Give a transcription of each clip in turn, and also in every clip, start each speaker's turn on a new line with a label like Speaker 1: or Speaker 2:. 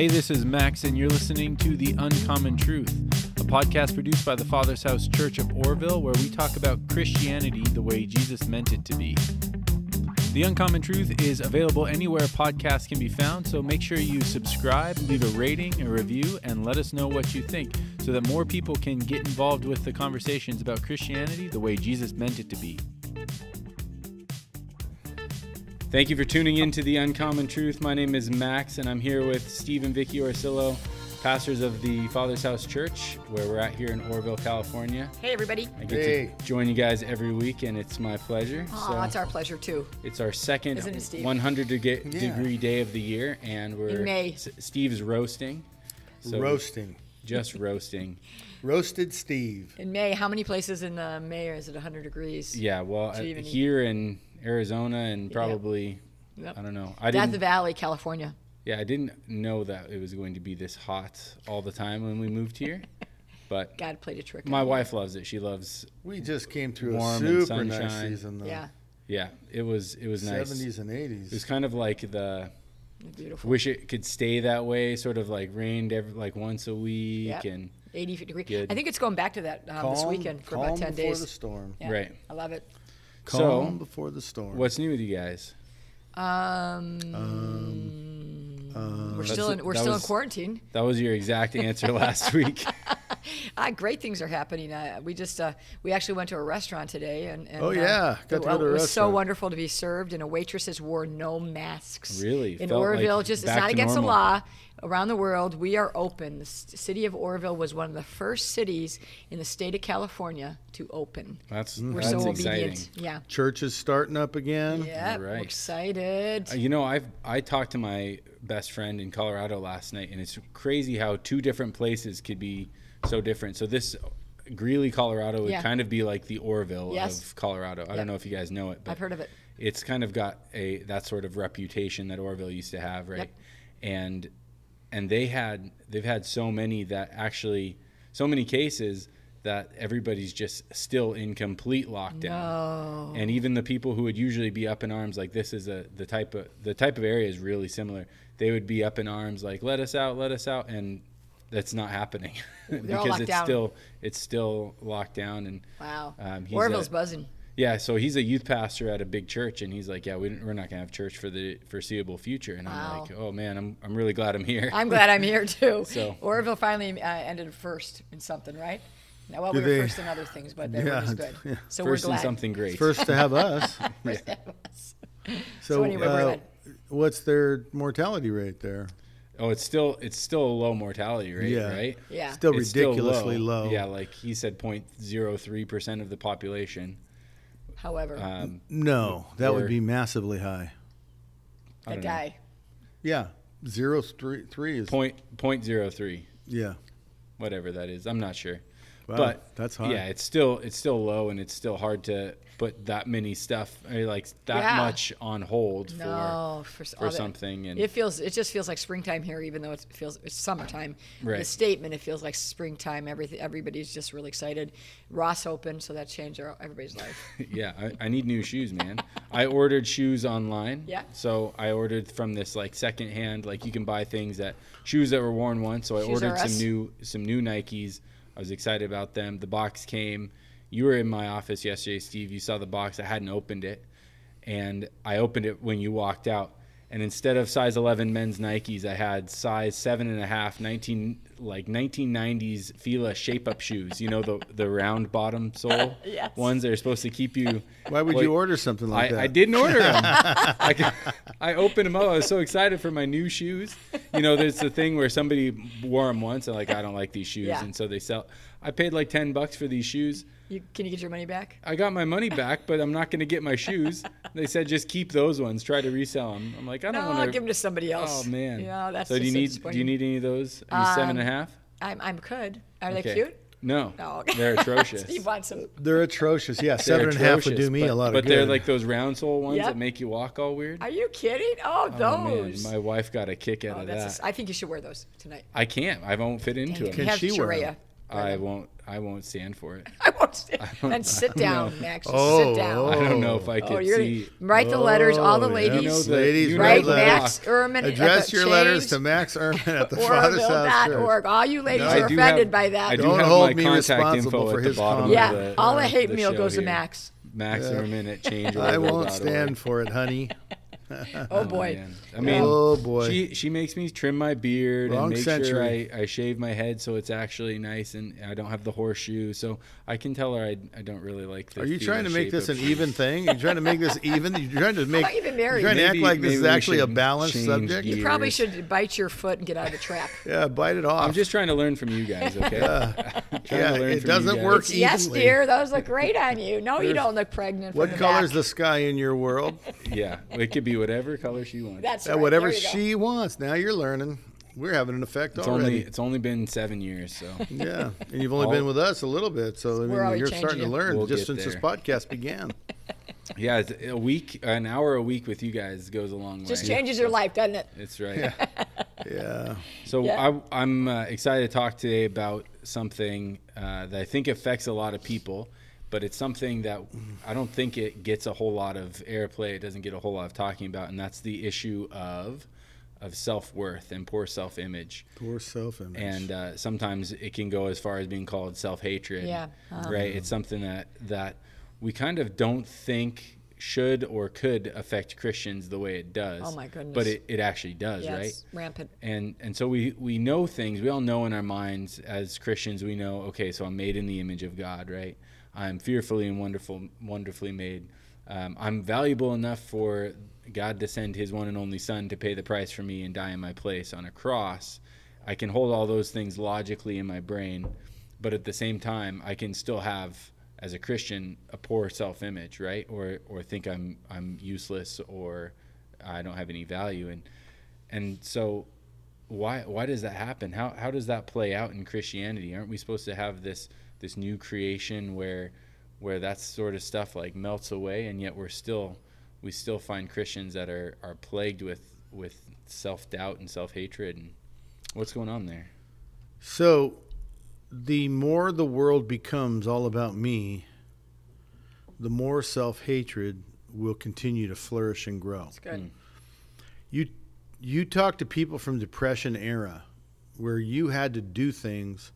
Speaker 1: Hey, this is Max, and you're listening to The Uncommon Truth, a podcast produced by the Father's House Church of Oroville, where we talk about Christianity the way Jesus meant it to be. The Uncommon Truth is available anywhere podcasts can be found, so make sure you subscribe, leave a rating, a review, and let us know what you think so that more people can get involved with the conversations about Christianity the way Jesus meant it to be. Thank you for tuning in to The Uncommon Truth. My name is Max, and I'm here with Steve and Vicki Orsillo, pastors of the Father's House Church, where we're at here in Oroville, California.
Speaker 2: Hey, everybody.
Speaker 1: I get
Speaker 3: Hey.
Speaker 1: to join you guys every week, and it's my pleasure.
Speaker 2: Aw, it's our pleasure too.
Speaker 1: It's our second
Speaker 2: it,
Speaker 1: 100 deg-
Speaker 3: Yeah.
Speaker 1: degree day of the year, and we're
Speaker 2: In May.
Speaker 1: S- Steve's roasting, so
Speaker 3: roasting.
Speaker 1: just roasting.
Speaker 3: Roasted Steve.
Speaker 2: In May, how many places in uh, May is it 100 degrees?
Speaker 1: Yeah, well, uh,
Speaker 2: even eat.
Speaker 1: here in Arizona, and probably
Speaker 2: Yep.
Speaker 1: I don't know. I
Speaker 2: Death
Speaker 1: didn't.
Speaker 2: Valley, California.
Speaker 1: Yeah, I didn't know that it was going to be this hot all the time when we moved here, but
Speaker 2: God played a trick.
Speaker 1: my
Speaker 2: on me.
Speaker 1: wife loves it. She loves.
Speaker 3: We just came through
Speaker 1: Warm
Speaker 3: a
Speaker 1: and
Speaker 3: super nice season though.
Speaker 2: Yeah,
Speaker 1: Yeah, it was. It was nice.
Speaker 3: 70s and eighties.
Speaker 1: It was kind of like the
Speaker 2: beautiful.
Speaker 1: wish it could stay that way. Sort of like rained every like once a week
Speaker 2: Yep.
Speaker 1: and
Speaker 2: 80 degree.
Speaker 1: Good.
Speaker 2: I think it's going back to that um, this weekend for
Speaker 3: calm
Speaker 2: about 10
Speaker 3: before
Speaker 2: days.
Speaker 3: the storm.
Speaker 2: Yeah,
Speaker 1: Right.
Speaker 2: I love it.
Speaker 3: Calm
Speaker 1: So,
Speaker 3: before the storm.
Speaker 1: what's new with you guys?
Speaker 2: Um,
Speaker 3: Um,
Speaker 2: we're still in, we're still
Speaker 1: was-
Speaker 2: in quarantine.
Speaker 1: That was your exact answer last week.
Speaker 2: Ah, great things are happening. Uh, we just uh, we actually went to a restaurant today, and, and
Speaker 3: Oh,
Speaker 2: uh,
Speaker 3: yeah. Got to
Speaker 2: it,
Speaker 3: go to
Speaker 2: it was so wonderful to be served, and a waitress wore no masks.
Speaker 1: Really?
Speaker 2: in
Speaker 1: Felt like
Speaker 2: just it's not against
Speaker 1: normal.
Speaker 2: the law. Around the world, we are open. The city of Oroville was one of the first cities in the state of California to open.
Speaker 1: That's
Speaker 2: We're
Speaker 1: that's
Speaker 2: so
Speaker 1: exciting.
Speaker 2: obedient. Yeah.
Speaker 3: Church is starting up again.
Speaker 2: Yeah,
Speaker 1: Right.
Speaker 2: we're excited.
Speaker 1: Uh, You know, I've I talked to my best friend in Colorado last night, and it's crazy how two different places could be so different. So this Greeley, Colorado, would
Speaker 2: Yeah.
Speaker 1: kind of be like the Oroville
Speaker 2: Yes.
Speaker 1: of Colorado. I
Speaker 2: Yep.
Speaker 1: don't know if you guys know it, but
Speaker 2: I've heard of it.
Speaker 1: it's kind of got a that sort of reputation that Oroville used to have, right?
Speaker 2: Yep.
Speaker 1: And and they had they've had so many that actually so many cases that everybody's just still in complete lockdown.
Speaker 2: Oh,
Speaker 1: And even the people who would usually be up in arms like this is a the type of the type of area is really similar. They would be up in arms like let us out, let us out and that's not happening because
Speaker 2: locked
Speaker 1: it's
Speaker 2: down.
Speaker 1: still it's still locked down and
Speaker 2: wow.
Speaker 1: um,
Speaker 2: Oroville's
Speaker 1: a-
Speaker 2: buzzing.
Speaker 1: yeah, so he's a youth pastor at a big church, and he's like, "Yeah, we, don't- we're not gonna have church for the foreseeable future." And I'm like, "Oh man, I'm I'm really glad I'm here."
Speaker 2: I'm glad I'm here too.
Speaker 1: So-
Speaker 2: Orville finally uh, ended first in something, right? Now, well, we were
Speaker 3: they-
Speaker 2: first in other things, but that
Speaker 3: Yeah,
Speaker 2: was good.
Speaker 3: yeah.
Speaker 2: So
Speaker 1: First
Speaker 2: we're glad.
Speaker 1: in
Speaker 2: glad.
Speaker 1: something great.
Speaker 3: First to have us.
Speaker 2: So,
Speaker 3: So,
Speaker 2: anyway, we're
Speaker 3: uh,
Speaker 2: glad.
Speaker 3: What's their mortality rate there?
Speaker 1: Oh, it's still it's still a low mortality rate,
Speaker 3: Yeah.
Speaker 1: right?
Speaker 2: Yeah.
Speaker 3: Still
Speaker 1: It's
Speaker 3: ridiculously low.
Speaker 1: Yeah, like he said, 0.03 percent of the population.
Speaker 2: However,
Speaker 1: Um,
Speaker 3: No, that would be massively high.
Speaker 1: I
Speaker 2: that
Speaker 1: don't know.
Speaker 2: guy.
Speaker 3: Yeah. Zero three three is
Speaker 1: point point zero three,
Speaker 3: yeah.
Speaker 1: whatever that is. I'm not sure.
Speaker 3: Wow,
Speaker 1: but
Speaker 3: that's high.
Speaker 1: Yeah, it's still it's still low, and it's still hard to put that many stuff I mean, like that
Speaker 2: Yeah.
Speaker 1: much on hold
Speaker 2: No, for,
Speaker 1: for for something. And
Speaker 2: It feels. It just feels like springtime here, even though it feels it's summertime. The statement, it feels like springtime. Everything. Everybody's just really excited. Ross opened, so that changed our, everybody's life.
Speaker 1: yeah, I, I need new shoes, man. I ordered shoes online.
Speaker 2: Yeah.
Speaker 1: So I ordered from this like secondhand, like you can buy things that shoes that were worn once. So I
Speaker 2: Shoes
Speaker 1: ordered some new some new Nikes. I was excited about them. The box came. You were in my office yesterday, Steve. You saw the box. I hadn't opened it, and I opened it when you walked out. And instead of size 11 men's Nikes, I had size seven and a half, 19 like 1990s Fila shape-up shoes. You know the the round bottom sole
Speaker 2: Yes.
Speaker 1: ones that are supposed to keep you.
Speaker 3: Why would
Speaker 1: Well,
Speaker 3: you order something like
Speaker 1: I,
Speaker 3: that?
Speaker 1: I didn't order them. I opened them up. I was so excited for my new shoes. You know, there's the thing where somebody wore them once and like, I don't like these shoes,
Speaker 2: Yeah.
Speaker 1: and so they sell. I paid like ten bucks for these shoes.
Speaker 2: You, can you get your money back?
Speaker 1: I got my money back, but I'm not going to get my shoes. They said just keep those ones. Try to resell them. I'm like, I don't
Speaker 2: No,
Speaker 1: want to
Speaker 2: give them to somebody else.
Speaker 1: Oh man.
Speaker 2: Yeah, that's
Speaker 1: so. Do you
Speaker 2: so
Speaker 1: need do you need any of those? Are you seven and a
Speaker 2: Um,
Speaker 1: half?
Speaker 2: I'm, I'm could. Are
Speaker 1: Okay.
Speaker 2: they cute?
Speaker 1: No.
Speaker 2: No. Okay.
Speaker 1: They're atrocious.
Speaker 2: Steve wants some.
Speaker 3: They're atrocious. Yeah,
Speaker 1: They're
Speaker 3: seven and a half would do me
Speaker 1: but,
Speaker 3: a lot
Speaker 1: but
Speaker 3: of good.
Speaker 1: But they're like those round sole ones
Speaker 2: Yep.
Speaker 1: that make you walk all weird.
Speaker 2: Are you kidding? Oh,
Speaker 1: Oh, man,
Speaker 2: those.
Speaker 1: my wife got a kick out
Speaker 2: oh,
Speaker 1: of
Speaker 2: that's
Speaker 1: that.
Speaker 2: s- I think you should wear those tonight.
Speaker 1: I can't. I won't fit into
Speaker 2: Dang it.
Speaker 1: it.
Speaker 3: Can
Speaker 2: Have
Speaker 3: she wear 'em?
Speaker 2: Sharia.
Speaker 1: I won't. I won't stand for it.
Speaker 2: I and sit down, Max. Just
Speaker 3: Oh,
Speaker 2: sit down.
Speaker 1: I don't know if I
Speaker 2: Oh,
Speaker 1: see.
Speaker 2: write the letters. All the
Speaker 3: Oh, yeah.
Speaker 2: ladies.
Speaker 1: You the-
Speaker 3: Ladies,
Speaker 1: you know
Speaker 2: Right,
Speaker 1: the
Speaker 2: Max. Ehrman.
Speaker 3: Address your letters to Max Ehrman at the Father's House
Speaker 2: org. All you ladies
Speaker 3: No,
Speaker 2: are
Speaker 1: I
Speaker 2: offended
Speaker 1: have-
Speaker 2: by that.
Speaker 1: I do
Speaker 3: Don't hold me responsible
Speaker 1: info
Speaker 3: for his
Speaker 1: bottom
Speaker 3: comment.
Speaker 2: yeah,
Speaker 1: the,
Speaker 2: all
Speaker 1: uh,
Speaker 2: the hate mail
Speaker 1: show
Speaker 2: goes to
Speaker 1: here.
Speaker 2: Max.
Speaker 1: Max Ehrman at change.
Speaker 3: I won't stand for it, honey.
Speaker 2: Oh boy.
Speaker 1: man. I mean,
Speaker 3: oh, oh, boy.
Speaker 1: She she makes me trim my beard
Speaker 3: Wrong
Speaker 1: and make
Speaker 3: century.
Speaker 1: sure I, I shave my head so it's actually nice and I don't have the horseshoe. So I can tell her I, I don't really like the.
Speaker 3: Are you trying to make this an
Speaker 1: shoes.
Speaker 3: even thing? You're trying to make this even? You're trying to make.
Speaker 2: about even married?
Speaker 3: You're trying to act like this is actually a balanced subject.
Speaker 1: gears.
Speaker 2: You probably should bite your foot and get out of the trap.
Speaker 3: Yeah, bite it off.
Speaker 1: I'm just trying to learn from you guys, okay? Trying to
Speaker 3: yeah,
Speaker 1: learn
Speaker 3: it
Speaker 1: from
Speaker 3: doesn't
Speaker 1: guys.
Speaker 3: work
Speaker 2: It's, yes,
Speaker 3: evenly.
Speaker 2: dear, those look great on you. No, you don't look pregnant.
Speaker 3: What
Speaker 2: from the
Speaker 3: color is the sky in your world?
Speaker 1: Yeah, it could be whatever color she wants.
Speaker 2: That's right.
Speaker 3: whatever
Speaker 2: There you go.
Speaker 3: she wants. Now you're learning. We're having an effect
Speaker 1: it's
Speaker 3: already.
Speaker 1: only it's only been seven years, so
Speaker 3: yeah, and you've only
Speaker 1: All-
Speaker 3: been with us a little bit, so I mean, you're starting to learn
Speaker 1: We'll
Speaker 3: just
Speaker 1: get
Speaker 3: since this podcast began.
Speaker 1: yeah, it's a week, an hour a week with you guys goes a long way.
Speaker 2: Just changes your life, doesn't it?
Speaker 1: It's right.
Speaker 3: Yeah,
Speaker 1: So
Speaker 2: Yeah.
Speaker 1: I, I'm uh, excited to talk today about something uh, that I think affects a lot of people, but it's something that I don't think it gets a whole lot of airplay. It doesn't get a whole lot of talking about, and that's the issue of of self worth and poor self image.
Speaker 3: poor self-image.
Speaker 1: And uh, sometimes it can go as far as being called self hatred.
Speaker 2: Yeah. Uh-huh.
Speaker 1: Right. It's something that that we kind of don't think should or could affect Christians the way it does.
Speaker 2: Oh, my goodness.
Speaker 1: But it, it actually does,
Speaker 2: Yeah,
Speaker 1: right?
Speaker 2: rampant.
Speaker 1: and and so we we know things we all know in our minds as christians we know okay so i'm made in the image of god right i'm fearfully and wonderful wonderfully made um, i'm valuable enough for god to send his one and only son to pay the price for me and die in my place on a cross i can hold all those things logically in my brain but at the same time i can still have as a christian a poor self-image right or or think i'm i'm useless or i don't have any value and and so why why does that happen? How how does that play out in Christianity? Aren't we supposed to have this this new creation where where that sort of stuff like melts away and yet we're still we still find Christians that are are plagued with with self-doubt and self-hatred and what's going on there?
Speaker 3: So, the more the world becomes all about me, the more self hatred will continue to flourish and grow.
Speaker 2: It's good. Hmm.
Speaker 3: You you talk to people from depression era where you had to do things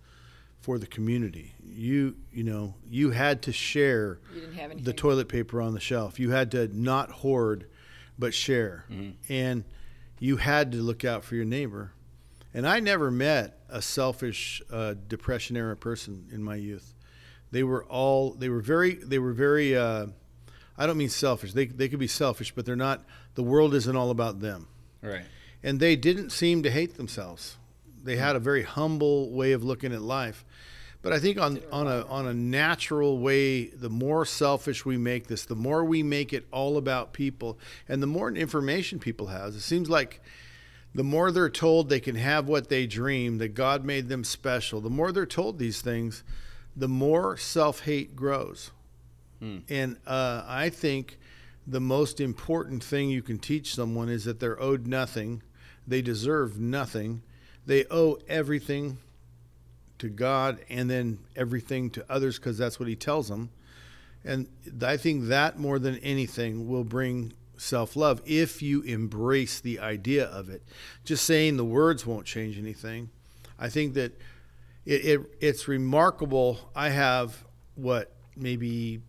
Speaker 3: for the community. You you know, you had to share
Speaker 2: You didn't have anything.
Speaker 3: the toilet paper on the shelf. You had to not hoard but share. And you had to look out for your neighbor. And I never met a selfish uh, depression era person in my youth. They were all they were very they were very uh, I don't mean selfish. They they could be selfish, but they're not the world isn't all about them.
Speaker 1: Right.
Speaker 3: And they didn't seem to hate themselves. They had a very humble way of looking at life. But I think on, on a on a natural way, the more selfish we make this, the more we make it all about people, and the more information people have. It seems like the more they're told they can have what they dream, that God made them special, the more they're told these things, the more self hate grows. And uh, I think the most important thing you can teach someone is that they're owed nothing, they deserve nothing, they owe everything to God and then everything to others because that's what He tells them. And I think that more than anything will bring self love if you embrace the idea of it. Just saying the words won't change anything. I think that it, it it's remarkable. I have what maybe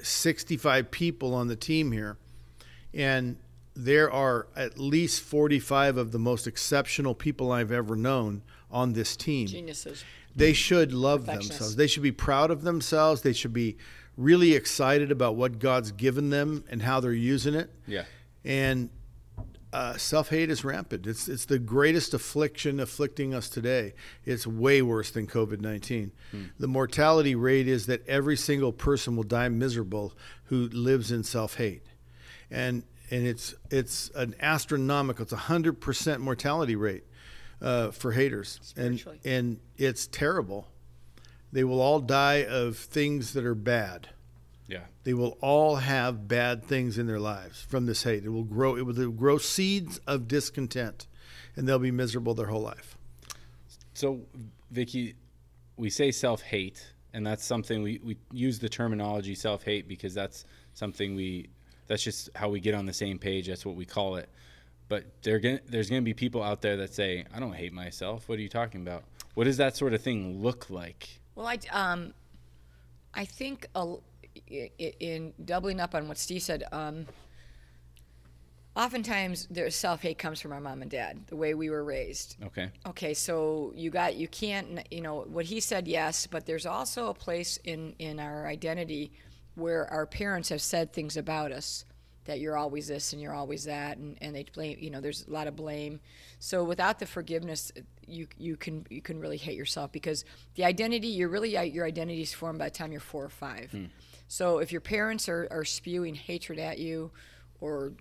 Speaker 3: 65 people on the team here, and there are at least 45 of the most exceptional people I've ever known on this team
Speaker 2: Geniuses.
Speaker 3: they should love themselves. They should be proud of themselves. They should be really excited about what God's given them and how they're using it.
Speaker 1: Yeah.
Speaker 3: And uh, self hate is rampant. It's it's the greatest affliction afflicting us today. It's way worse than COVID nineteen. The mortality rate is that every single person will die miserable who lives in self hate, and and it's it's an astronomical. It's a hundred percent mortality rate uh, for haters, and and it's terrible. They will all die of things that are bad.
Speaker 1: Yeah.
Speaker 3: They will all have bad things in their lives from this hate. It will grow. It will grow seeds of discontent, and they'll be miserable their whole life.
Speaker 1: So, Vicki, we say self hate, and that's something we, we use the terminology self hate because that's something we that's just how we get on the same page. That's what we call it. But gonna, there's going to be people out there that say, "I don't hate myself." What are you talking about? What does that sort of thing look like?
Speaker 2: Well, I um, I think a, in doubling up on what Steve said, um, oftentimes their self hate comes from our mom and dad, the way we were raised.
Speaker 1: Okay.
Speaker 2: Okay, so you got you can't you know what he said yes, but there's also a place in in our identity where our parents have said things about us that you're always this and you're always that and, and they blame you know there's a lot of blame so without the forgiveness you you can you can really hate yourself because the identity you're really your identity is formed by the time you're four or five hmm. so if your parents are, are spewing hatred at you or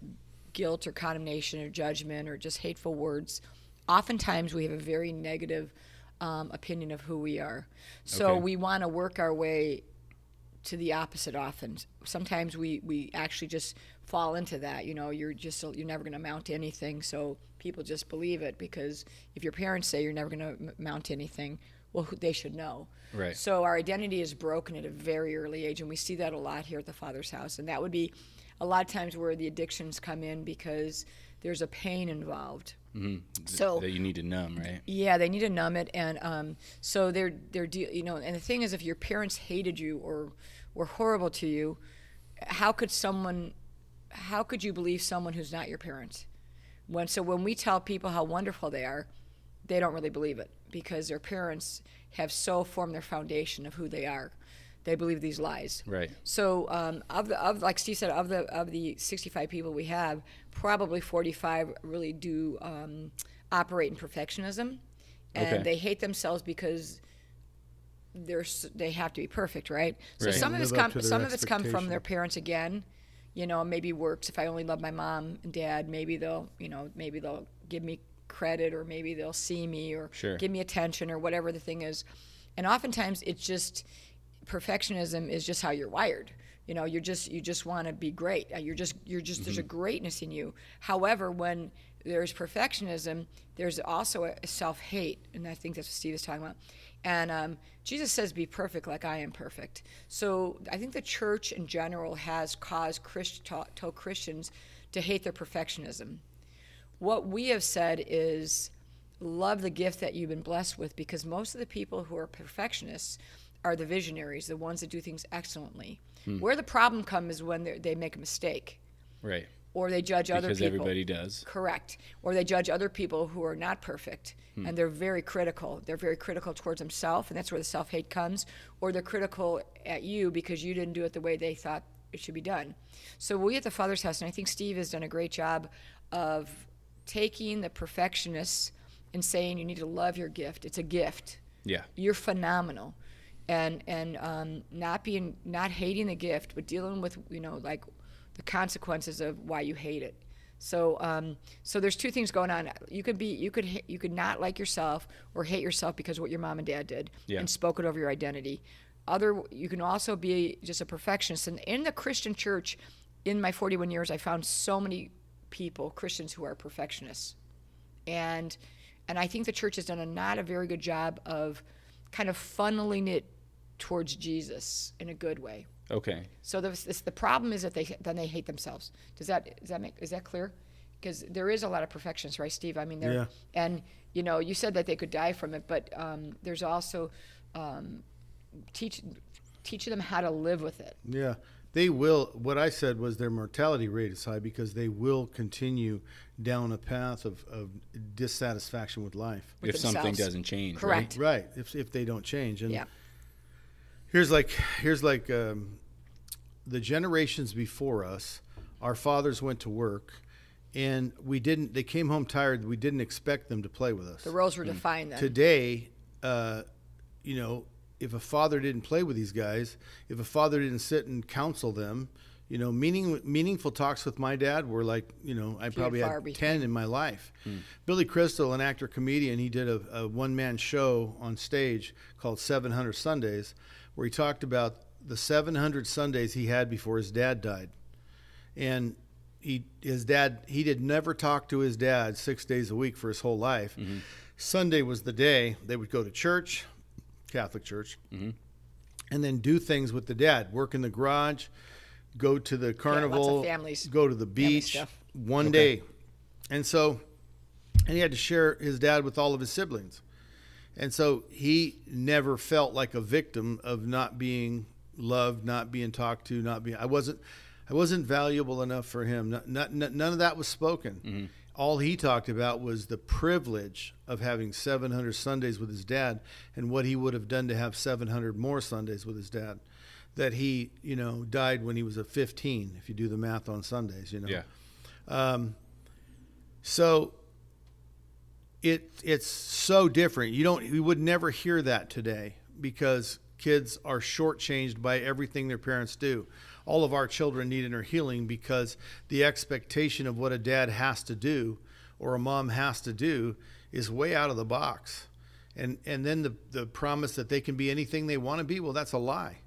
Speaker 2: guilt or condemnation or judgment or just hateful words oftentimes we have a very negative um, opinion of who we are so okay. we want to work our way to the opposite often. Sometimes we, we actually just fall into that. You know, you're just you're never going to mount anything, so people just believe it because if your parents say you're never going to mount anything, well, they should know.
Speaker 1: Right.
Speaker 2: So our identity is broken at a very early age, and we see that a lot here at the Father's house, and that would be a lot of times where the addictions come in because there's a pain involved.
Speaker 1: Mm-hmm. So that you need to numb, right?
Speaker 2: Yeah, they need to numb it, and um, so they're they're de- you know, and the thing is, if your parents hated you or were horrible to you, how could someone, how could you believe someone who's not your parents? When so when we tell people how wonderful they are, they don't really believe it because their parents have so formed their foundation of who they are they believe these lies.
Speaker 1: Right.
Speaker 2: So um, of the of like Steve said, of the of the 65 people we have, probably 45 really do um, operate in perfectionism, and
Speaker 1: okay.
Speaker 2: they hate themselves because they're they have to be perfect, right? So
Speaker 1: right.
Speaker 2: some of it's come some of it's come from their parents again. You know, maybe works. If I only love my mom and dad, maybe they'll you know maybe they'll give me credit or maybe they'll see me or
Speaker 1: sure.
Speaker 2: give me attention or whatever the thing is. And oftentimes it's just perfectionism is just how you're wired you know you're just you just want to be great uh, you're just you're just mm-hmm. there's a mm-hmm. greatness in you however when there's perfectionism there's also a self-hate and i think that's what steve is talking about and um, jesus says be perfect like i am perfect so i think the church in general has caused Christ, told christians to hate their perfectionism what we have said is love the gift that you've been blessed with because most of the people who are perfectionists are the visionaries, the ones that do things excellently. Hmm. Where the problem comes is when they make a mistake.
Speaker 1: Right.
Speaker 2: Or they judge
Speaker 1: because
Speaker 2: other people.
Speaker 1: Because everybody does.
Speaker 2: Correct. Or they judge other people who are not perfect. Hmm. And they're very critical. They're very critical towards themselves, and that's where the self hate comes. Or they're critical at you because you didn't do it the way they thought it should be done. So we at the Father's House, and I think Steve has done a great job of taking the perfectionists and saying you need to love your gift. It's a gift.
Speaker 1: Yeah.
Speaker 2: You're phenomenal and and um, not being not hating the gift, but dealing with you know like the consequences of why you hate it. So um, so there's two things going on. You could be you could you could not like yourself or hate yourself because of what your mom and dad did
Speaker 1: yeah.
Speaker 2: and spoke it over your identity. Other you can also be just a perfectionist. And in the Christian church, in my 41 years, I found so many people Christians who are perfectionists, and and I think the church has done a not a very good job of kind of funneling it towards Jesus in a good way.
Speaker 1: Okay.
Speaker 2: So the the problem is that they then they hate themselves. Does that does that make is that clear? Because there is a lot of perfections, right, Steve? I mean, there
Speaker 3: yeah.
Speaker 2: and you know you said that they could die from it, but um, there's also um, teach teach them how to live with it.
Speaker 3: Yeah, they will. What I said was their mortality rate is high because they will continue down a path of, of dissatisfaction with life
Speaker 2: with
Speaker 1: if themselves. something doesn't change.
Speaker 2: Correct.
Speaker 3: Right. right. If if they don't change and.
Speaker 2: Yeah
Speaker 3: here's like here's like um, the generations before us our fathers went to work and we didn't they came home tired we didn't expect them to play with us.
Speaker 2: The roles were mm. defined then.
Speaker 3: Today uh, you know if a father didn't play with these guys if a father didn't sit and counsel them you know meaning meaningful talks with my dad were like you know i probably had 10 in my life. Hmm. billy crystal an actor comedian he did a, a one-man show on stage called 700 sundays where he talked about the 700 Sundays he had before his dad died. And he, his dad, he did never talk to his dad six days a week for his whole life. Mm-hmm. Sunday was the day they would go to church, Catholic church, mm-hmm. and then do things with the dad, work in the garage, go to the carnival,
Speaker 2: families-
Speaker 3: go to the beach one day. And so, and he had to share his dad with all of his siblings. And so he never felt like a victim of not being loved, not being talked to, not being. I wasn't, I wasn't valuable enough for him. Not, not, none of that was spoken. Mm-hmm. All he talked about was the privilege of having 700 Sundays with his dad, and what he would have done to have 700 more Sundays with his dad. That he, you know, died when he was a 15. If you do the math on Sundays, you know.
Speaker 1: Yeah.
Speaker 3: Um, so it it's so different. You don't you would never hear that today because kids are shortchanged by everything their parents do. All of our children need inner healing because the expectation of what a dad has to do or a mom has to do is way out of the box. And and then the the promise that they can be anything they want to be, well that's a lie.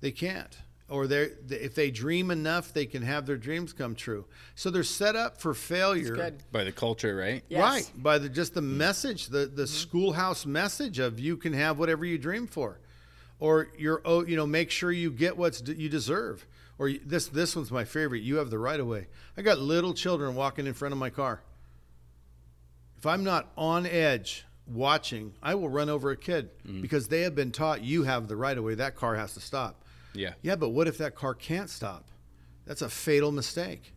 Speaker 3: They can't. Or they if they dream enough, they can have their dreams come true. So they're set up for failure.
Speaker 2: Good.
Speaker 1: By the culture, right?
Speaker 2: Yes.
Speaker 3: Right, by the just the mm-hmm. message, the the mm-hmm. schoolhouse message of you can have whatever you dream for, or you're oh you know make sure you get what you deserve, or you, this this one's my favorite. You have the right of way. I got little children walking in front of my car. If I'm not on edge watching, I will run over a kid mm-hmm. because they have been taught you have the right of way. That car has to stop.
Speaker 1: Yeah.
Speaker 3: Yeah, but what if that car can't stop? That's a fatal mistake.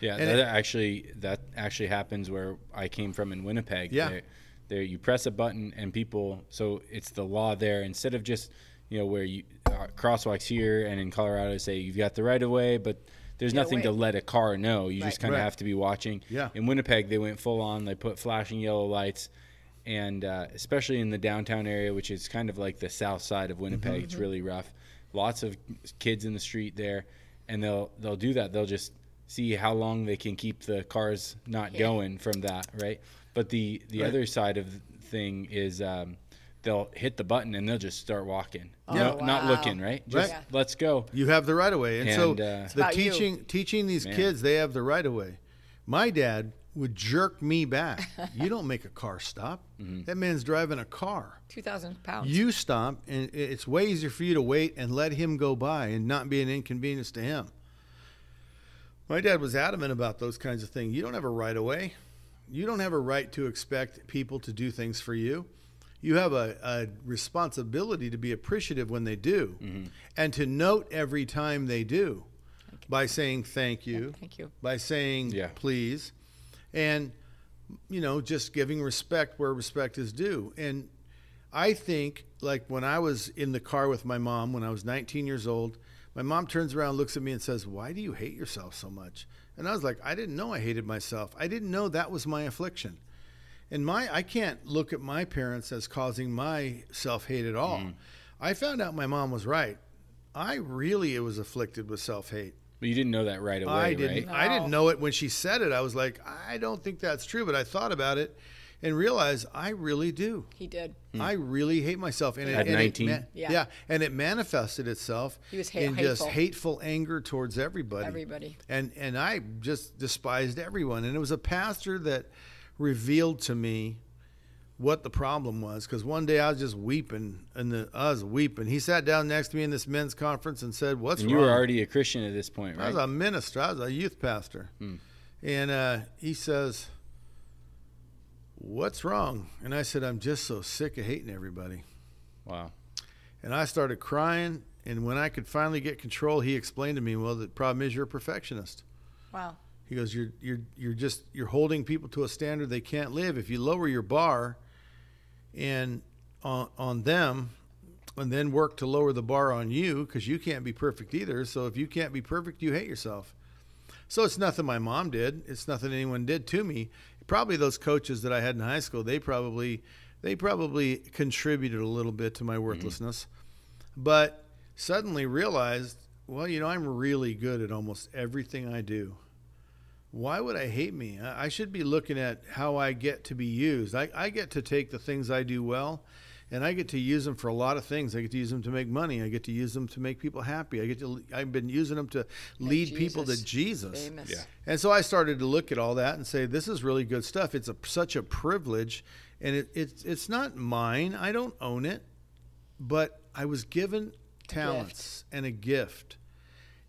Speaker 1: Yeah,
Speaker 3: And
Speaker 1: that
Speaker 3: it-
Speaker 1: actually that actually happens where I came from in Winnipeg.
Speaker 3: Yeah.
Speaker 1: there, there you press a button and people. So it's the law there instead of just you know where you uh, crosswalks here and in Colorado say you've got the right of way, but there's
Speaker 2: Yeah,
Speaker 1: nothing to let a car know. You
Speaker 2: Right.
Speaker 1: just kind of
Speaker 3: Right.
Speaker 1: have to be watching.
Speaker 3: Yeah.
Speaker 1: In Winnipeg, they went full on. They put flashing yellow lights. And uh, especially in the downtown area, which is kind of like the south side of Winnipeg, it's really rough. Lots of kids in the street there, and they'll they'll do that. They'll just see how long they can keep the cars not
Speaker 2: Yeah.
Speaker 1: going from that, right? But the the
Speaker 3: Right.
Speaker 1: other side of the thing is um, they'll hit the button and they'll just start walking.
Speaker 3: Yeah.
Speaker 1: No, not looking, right? Just
Speaker 2: Right.
Speaker 1: let's go.
Speaker 3: You have the right of way, and, so
Speaker 1: And, uh,
Speaker 3: the
Speaker 2: about you.
Speaker 3: teaching teaching these
Speaker 1: Man.
Speaker 3: kids they have the right of way. My dad would jerk me back. you don't make a car stop.
Speaker 1: Mm-hmm.
Speaker 3: That man's driving a car.
Speaker 2: Two thousand pounds.
Speaker 3: You stop, and it's way easier for you to wait and let him go by and not be an inconvenience to him. My dad was adamant about those kinds of things. You don't have a right of way. You don't have a right to expect people to do things for you. You have a, a responsibility to be appreciative when they do and to note every time they do by saying thank you,
Speaker 2: Thank you.
Speaker 3: by saying
Speaker 1: Yeah.
Speaker 3: please, and you know just giving respect where respect is due. And I think like when I was in the car with my mom when I was 19 years old, my mom turns around, looks at me, and says, "Why do you hate yourself so much?" And I was like, "I didn't know I hated myself. I didn't know that was my affliction." And my I can't look at my parents as causing my self hate at all. Mm. I found out my mom was right. I really was afflicted with self hate.
Speaker 1: But you didn't know that right away,
Speaker 3: I didn't.
Speaker 1: right?
Speaker 3: I
Speaker 2: No.
Speaker 3: didn't know it when she said it. I was like, I don't think that's true. But I thought about it and realized I really do.
Speaker 2: He did. Hmm.
Speaker 3: I really hate myself. And it,
Speaker 1: At
Speaker 3: and it
Speaker 1: 19?
Speaker 2: Yeah.
Speaker 3: yeah, and it manifested itself
Speaker 2: He was ha-
Speaker 3: in just
Speaker 2: hateful.
Speaker 3: hateful anger towards everybody.
Speaker 2: Everybody.
Speaker 3: And and I just despised everyone. And it was a pastor that revealed to me what the problem was because one day I was just weeping and the I was weeping. He sat down next to me in this men's conference and said, "What's
Speaker 1: And you
Speaker 3: wrong?"
Speaker 1: were already a Christian at this point, right?
Speaker 3: I was a minister. I was a youth pastor. And uh, he says, What's wrong? And I said, I'm just so sick of hating everybody.
Speaker 1: wow.
Speaker 3: And I started crying. And when I could finally get control, he explained to me, Well, the problem is you're a perfectionist.
Speaker 2: Wow.
Speaker 3: He goes, You're you're you're just you're holding people to a standard they can't live. If you lower your bar and on on them and then work to lower the bar on you because you can't be perfect either. So if you can't be perfect, you hate yourself. So it's nothing my mom did. It's nothing anyone did to me. Probably those coaches that I had in high school, they probably they probably contributed a little bit to my mm-hmm. worthlessness. But suddenly realized, well, you know, I'm really good at almost everything I do. Why would I hate me? I I should be looking at how I get to be used. I, I get to take the things I do well and I get to use them for a lot of things. I get to use them to make money. I get to use them to make people happy. I get to I've been using them to lead people to
Speaker 2: Jesus.
Speaker 3: Jesus.
Speaker 2: Famous.
Speaker 1: Yeah.
Speaker 3: And so I started to look at all that and say, this is really good stuff. It's a, such a privilege, and it, it's it's not mine. I don't own it, but I was given talents and a gift.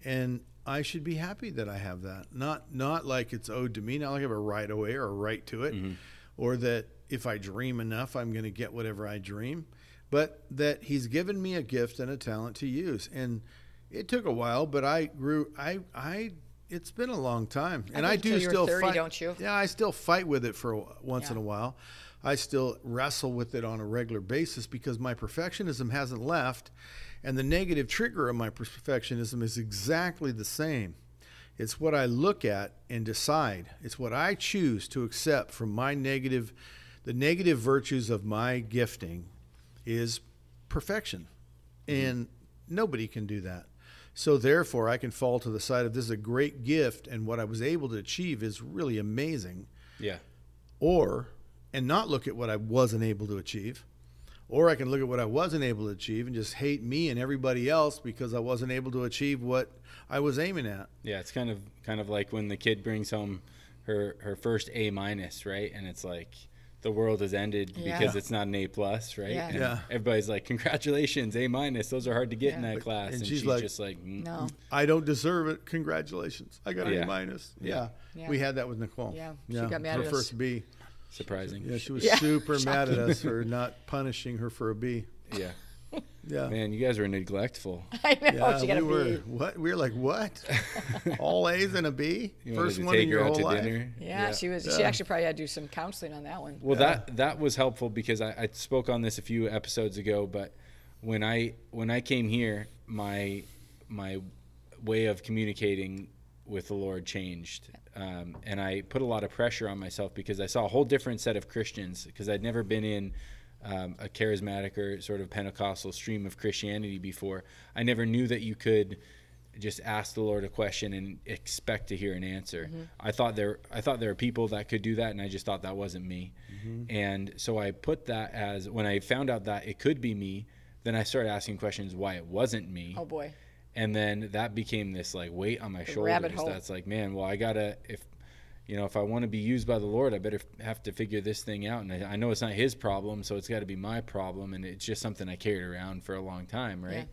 Speaker 3: And I should be happy that I have that. Not not like it's owed to me, not like I have a right away or a right to it, mm-hmm. or that if I dream enough I'm going to get whatever I dream, but that he's given me a gift and a talent to use. And it took a while, but I grew I I it's been a long time. And I,
Speaker 2: think
Speaker 3: do
Speaker 2: till you were
Speaker 3: still
Speaker 2: 30,
Speaker 3: fight
Speaker 2: don't you?
Speaker 3: Yeah, I still fight with it for a, once
Speaker 2: Yeah.
Speaker 3: in a while. I still wrestle with it on a regular basis because my perfectionism hasn't left, and the negative trigger of my perfectionism is exactly the same. It's what I look at and decide. It's what I choose to accept from my negative, the negative virtues of my gifting is perfection. Mm-hmm. And nobody can do that. So therefore, I can fall to the side of this is a great gift, and what I was able to achieve is really amazing
Speaker 1: Yeah.
Speaker 3: or and not look at what I wasn't able to achieve. Or I can look at what I wasn't able to achieve and just hate me and everybody else because I wasn't able to achieve what I was aiming at.
Speaker 1: Yeah, it's kind of kind of like when the kid brings home her her first A minus, right? And it's like the world has ended
Speaker 2: Yeah.
Speaker 1: because it's not an A plus, right?
Speaker 2: Yeah.
Speaker 1: And
Speaker 3: Yeah.
Speaker 1: everybody's like, "Congratulations, A minus. Those are hard to get in
Speaker 2: Yeah.
Speaker 1: that class."
Speaker 3: and
Speaker 1: And,
Speaker 3: she's
Speaker 1: she's,
Speaker 3: like,
Speaker 1: just like, mm,
Speaker 2: No.
Speaker 3: I don't deserve it. Congratulations. I got an
Speaker 1: Yeah.
Speaker 3: A minus. Yeah.
Speaker 2: Yeah.
Speaker 3: We had that with Nicole.
Speaker 2: Yeah. She got mad
Speaker 3: her
Speaker 2: at us.
Speaker 3: first B.
Speaker 1: surprising."
Speaker 3: Yeah, she was
Speaker 2: Yeah.
Speaker 3: super mad at us for not punishing her for a B.
Speaker 1: Yeah.
Speaker 3: Yeah.
Speaker 1: Man, you guys were neglectful.
Speaker 2: I know.
Speaker 3: Yeah, we were
Speaker 2: B.
Speaker 3: what? We were like, what? All A's and a B?
Speaker 1: You
Speaker 3: First
Speaker 1: to
Speaker 3: one
Speaker 1: take
Speaker 3: in
Speaker 1: her
Speaker 3: your
Speaker 1: out
Speaker 3: whole
Speaker 1: to
Speaker 3: life.
Speaker 1: dinner.
Speaker 2: Yeah, she was. She actually probably had to do some counseling on that one.
Speaker 1: Well, that that was helpful because I, I spoke on this a few episodes ago. But when I when I came here, my my way of communicating with the Lord changed, um, and I put a lot of pressure on myself because I saw a whole different set of Christians because I'd never been in. Um, a charismatic or sort of Pentecostal stream of Christianity before. I never knew that you could just ask the Lord a question and expect to hear an answer. I thought there I thought there were people that could do that and I just thought that wasn't me. And so I put that as when I found out that it could be me, then I started asking questions why it wasn't me.
Speaker 2: Oh boy.
Speaker 1: And then that became this like weight on my
Speaker 2: The
Speaker 1: shoulders. That's like, man, well I gotta if you know, if I want to be used by the Lord, I better f- have to figure this thing out. And I, I know it's not His problem, so it's got to be my problem. And it's just something I carried around for a long time, right?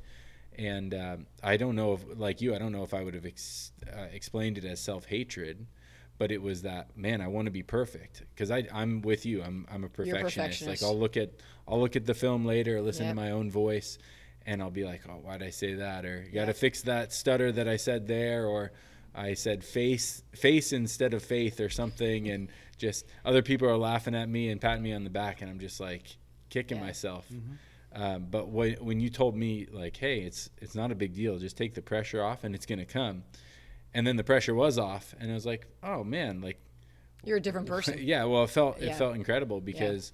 Speaker 1: And um, I don't know if, like you, I don't know if I would have ex- uh, explained it as self hatred, but it was that man, I want to be perfect because I'm with you. I'm I'm a perfectionist.
Speaker 2: perfectionist.
Speaker 1: Like I'll look at I'll look at the film later, listen
Speaker 2: Yep.
Speaker 1: to my own voice, and I'll be like, oh, why'd I say that? Or you got to
Speaker 2: Yeah.
Speaker 1: fix that stutter that I said there, or I said face face instead of faith or something, and just other people are laughing at me and patting me on the back, and I'm just like kicking
Speaker 2: Yeah.
Speaker 1: myself. Um, but when when you told me like, hey, it's it's not a big deal, just take the pressure off, and it's gonna come, and then the pressure was off, and I was like, oh man, like
Speaker 2: You're a different person.
Speaker 1: yeah, well, it felt it felt incredible because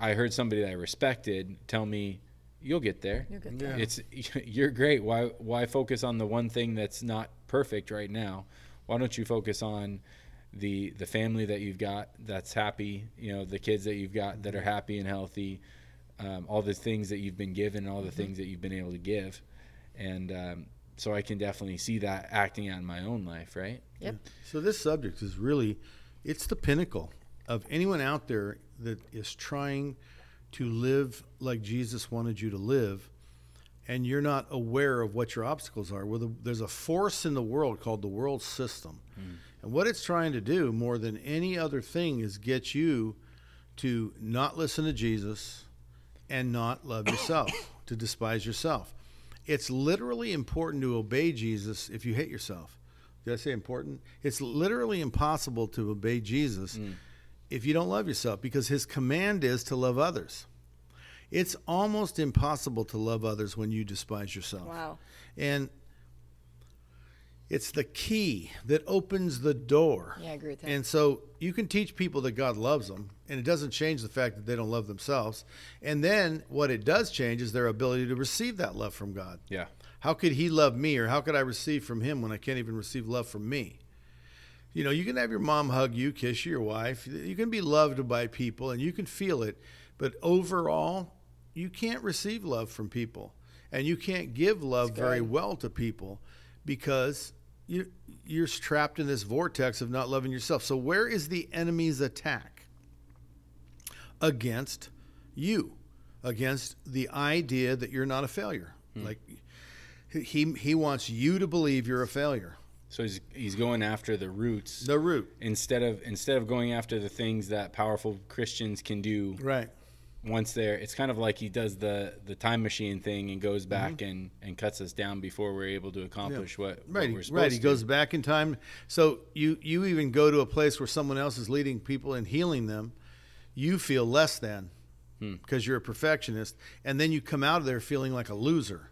Speaker 1: I heard somebody that I respected tell me, "You'll get there.
Speaker 2: You'll get
Speaker 3: Yeah.
Speaker 2: there.
Speaker 1: It's you're great. Why why focus on the one thing that's not perfect right now? Why don't you focus on the the family that you've got that's happy? You know, the kids that you've got that are happy and healthy, um, all the things that you've been given, all the things that you've been able to give, and um, so I can definitely see that acting out in my own life, right?
Speaker 2: Yep.
Speaker 3: So this subject is really, it's the pinnacle of anyone out there that is trying to live like Jesus wanted you to live, and you're not aware of what your obstacles are. Well, the, there's a force in the world called the world system, hmm. and what it's trying to do more than any other thing is get you to not listen to Jesus and not love yourself, to despise yourself. It's literally important to obey Jesus if you hate yourself. Did I say important? It's literally impossible to obey Jesus hmm. If you don't love yourself because his command is to love others. It's almost impossible to love others when you despise yourself.
Speaker 2: Wow.
Speaker 3: And it's the key that opens the door.
Speaker 2: Yeah, I agree with that.
Speaker 3: And so you can teach people that God loves them, and it doesn't change the fact that they don't love themselves. And then what it does change is their ability to receive that love from God.
Speaker 1: Yeah.
Speaker 3: How could He love me, or how could I receive from Him when I can't even receive love from me? You know, you can have your mom hug you, kiss you, your wife. You can be loved by people, and you can feel it. But overall, you can't receive love from people, and you can't give love very well to people because you you're trapped in this vortex of not loving yourself. So where is the enemy's attack? Against you, against the idea that you're not a failure. Hmm. Like He he wants you to believe you're a failure.
Speaker 1: So he's he's going after the roots
Speaker 3: The root.
Speaker 1: instead of instead of going after the things that powerful Christians can do
Speaker 3: Right.
Speaker 1: once there. It's kind of like he does the the time machine thing and goes back
Speaker 3: Mm-hmm.
Speaker 1: and and cuts us down before we're able to accomplish what, what
Speaker 3: Right,
Speaker 1: supposed
Speaker 3: right. He
Speaker 1: to.
Speaker 3: goes back in time. So you you even go to a place where someone else is leading people and healing them. You feel less than
Speaker 1: Hmm.
Speaker 3: because you're a perfectionist, and then you come out of there feeling like a loser.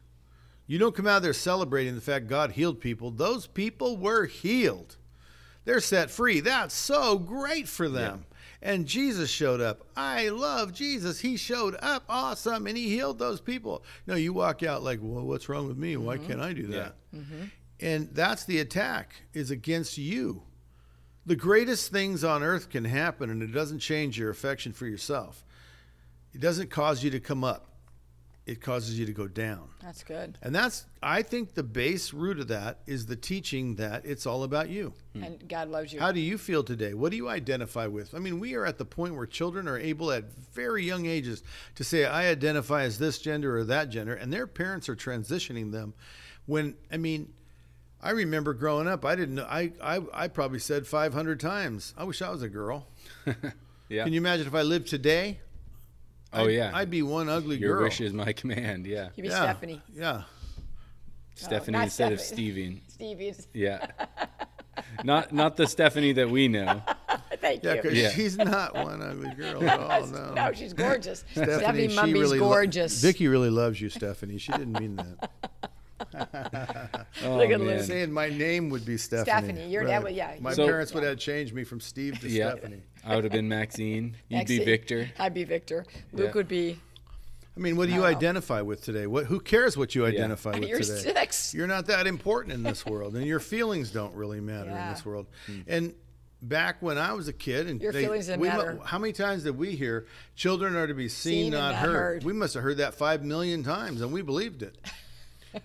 Speaker 3: You don't come out of there celebrating the fact God healed people. Those people were healed. They're set free. That's so great for them. And Jesus showed up. I love Jesus. He showed up. Awesome. And he healed those people. No, you walk out like, well, what's wrong with me? Why mm-hmm. can't I do that? Mm-hmm. And that's the attack is against you. The greatest things on earth can happen and it doesn't change your affection for yourself. It doesn't cause you to come up. It causes you to go down.
Speaker 2: That's good.
Speaker 3: And that's I think the base root of that is the teaching that it's all about you. Hmm.
Speaker 2: And God loves you.
Speaker 3: How do you feel today? What do you identify with? I mean, we are at the point where children are able at very young ages to say, I identify as this gender or that gender, and their parents are transitioning them. When, I mean, I remember growing up, I didn't know, I, I, I probably said 500 times, I wish I was a girl.
Speaker 1: yeah.
Speaker 3: Can you imagine if I lived today?
Speaker 1: Oh
Speaker 3: I'd-
Speaker 1: yeah.
Speaker 3: I'd be one ugly
Speaker 1: Your
Speaker 3: girl.
Speaker 1: Your wish is my command. Yeah.
Speaker 2: You be
Speaker 3: yeah.
Speaker 2: Stephanie.
Speaker 3: Yeah.
Speaker 1: Oh, Stephanie
Speaker 2: not
Speaker 1: instead of
Speaker 2: Stephanie.
Speaker 1: Stevie.
Speaker 2: Stevie's.
Speaker 1: Yeah. not not the Stephanie that we know.
Speaker 2: Thank you.
Speaker 3: Yeah,
Speaker 2: you.
Speaker 3: because
Speaker 1: Yeah.
Speaker 3: she's not one ugly girl at all. No.
Speaker 2: no, she's gorgeous. Stephanie,
Speaker 3: Stephanie, she
Speaker 2: Mumby's
Speaker 3: really lo-
Speaker 2: gorgeous.
Speaker 3: Vicki really loves you, Stephanie. She didn't mean that.
Speaker 1: Oh,
Speaker 2: Look at
Speaker 1: man.
Speaker 2: Liz.
Speaker 3: Saying my name would be Stephanie.
Speaker 2: Stephanie, your dad would- yeah.
Speaker 3: My
Speaker 1: So-
Speaker 3: parents would have changed me from Steve to
Speaker 1: Yeah.
Speaker 3: Stephanie.
Speaker 1: I would have been Maxine. You'd
Speaker 2: Maxine.
Speaker 1: be Victor.
Speaker 2: I'd be Victor. Luke
Speaker 1: Yeah.
Speaker 2: would be.
Speaker 3: I mean, what do you
Speaker 2: Wow.
Speaker 3: identify with today? What? Who cares what you identify with
Speaker 2: You're
Speaker 3: today?
Speaker 2: six.
Speaker 3: You're not that important in this world, and your feelings don't really matter in this world. Hmm. And back when I was a kid, and
Speaker 2: Your
Speaker 3: they-
Speaker 2: feelings didn't
Speaker 3: we
Speaker 2: matter.
Speaker 3: How many times did we hear children are to be seen,
Speaker 2: Seen
Speaker 3: not,
Speaker 2: not
Speaker 3: heard.
Speaker 2: heard.
Speaker 3: We must have heard that five million times, and we believed it.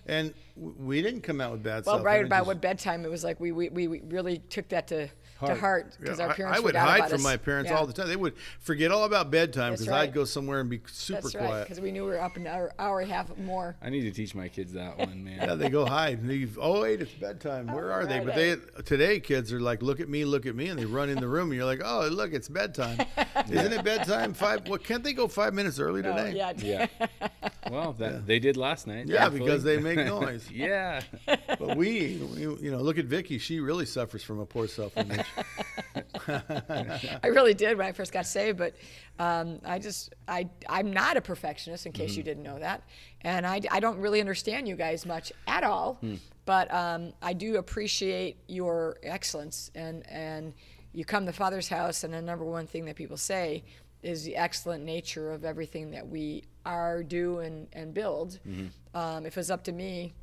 Speaker 3: And we didn't come out with bad
Speaker 2: Well,
Speaker 3: self.
Speaker 2: right about what bedtime it was like. We we, we we really took that to to heart because
Speaker 3: Yeah,
Speaker 2: our
Speaker 3: I-
Speaker 2: parents
Speaker 3: I, would
Speaker 2: forgot
Speaker 3: hide
Speaker 2: about
Speaker 3: from
Speaker 2: us.
Speaker 3: my parents
Speaker 2: Yeah.
Speaker 3: all the time. They would forget all about bedtime because
Speaker 2: right.
Speaker 3: I'd go somewhere and be super
Speaker 2: That's right,
Speaker 3: quiet.
Speaker 2: because we knew we were up an hour, hour and a half more.
Speaker 1: I need to teach my kids that one, man.
Speaker 3: Yeah, they go hide. And leave. Oh wait, it's bedtime. Oh, Where are they? But they eh. today kids are like, look at me, look at me, and they run in the room, and you're like, oh look, it's bedtime. Isn't it bedtime? Five? Well, can't they go five minutes early
Speaker 2: Oh,
Speaker 3: today?
Speaker 2: yeah.
Speaker 1: Yeah. Well, that they did last night.
Speaker 3: Yeah,
Speaker 1: thankfully.
Speaker 3: because they make noise.
Speaker 1: yeah.
Speaker 3: But we, we, you know, look at Vicki. She really suffers from a poor self-image.
Speaker 2: I really did when I first got saved, but um, I just I I'm not a perfectionist. In case you didn't know that, and I, I don't really understand you guys much at all, but um, I do appreciate your excellence and and you come to Father's house, and the number one thing that people say is the excellent nature of everything that we are, do, and and build. Um, if it was up to me,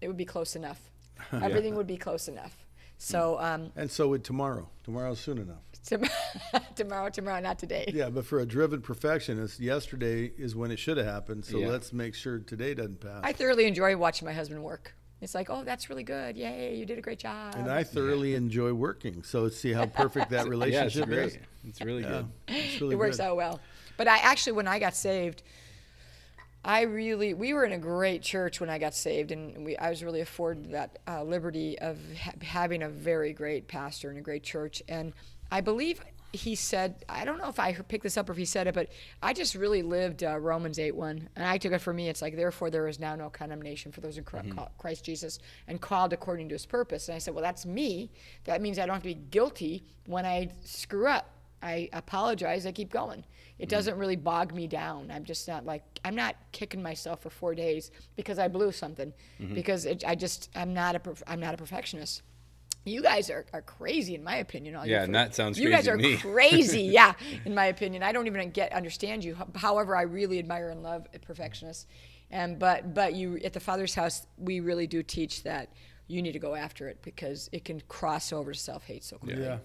Speaker 2: it would be close enough. Everything would be close enough. So um,
Speaker 3: and so would tomorrow. Tomorrow's soon enough.
Speaker 2: Tomorrow, tomorrow, not today.
Speaker 3: Yeah, but for a driven perfectionist, yesterday is when it should have happened. So
Speaker 1: Yeah.
Speaker 3: let's make sure today doesn't pass.
Speaker 2: I thoroughly enjoy watching my husband work. It's like, oh, that's really good. Yay, you did a great job.
Speaker 3: and I thoroughly enjoy working. So see how perfect that
Speaker 1: Yeah, it's
Speaker 3: relationship is.
Speaker 1: It's really
Speaker 3: Yeah,
Speaker 1: good.
Speaker 3: it's really
Speaker 2: it works
Speaker 3: good.
Speaker 2: out well. But I actually, when I got saved, I really, we were in a great church when I got saved, and we, I was really afforded that uh, liberty of ha- having a very great pastor and a great church. And I believe he said, I don't know if I picked this up or if he said it, but I just really lived uh, Romans 8 1. And I took it for me, it's like, therefore there is now no condemnation for those in ca- Christ Jesus and called according to his purpose. And I said, well, that's me. That means I don't have to be guilty when I screw up. I apologize. I keep going. It mm-hmm. doesn't really bog me down. I'm just not like I'm not kicking myself for four days because I blew something. Mm-hmm. Because it, I just I'm not a perf- I'm not a perfectionist. You guys are, are crazy in my opinion. All
Speaker 1: Yeah, and that sounds crazy.
Speaker 2: You guys are
Speaker 1: me.
Speaker 2: crazy. Yeah, in my opinion, I don't even get understand you. However, I really admire and love perfectionists. And but but you at the Father's house, we really do teach that you need to go after it because it can cross over to self hate so quickly.
Speaker 3: Yeah.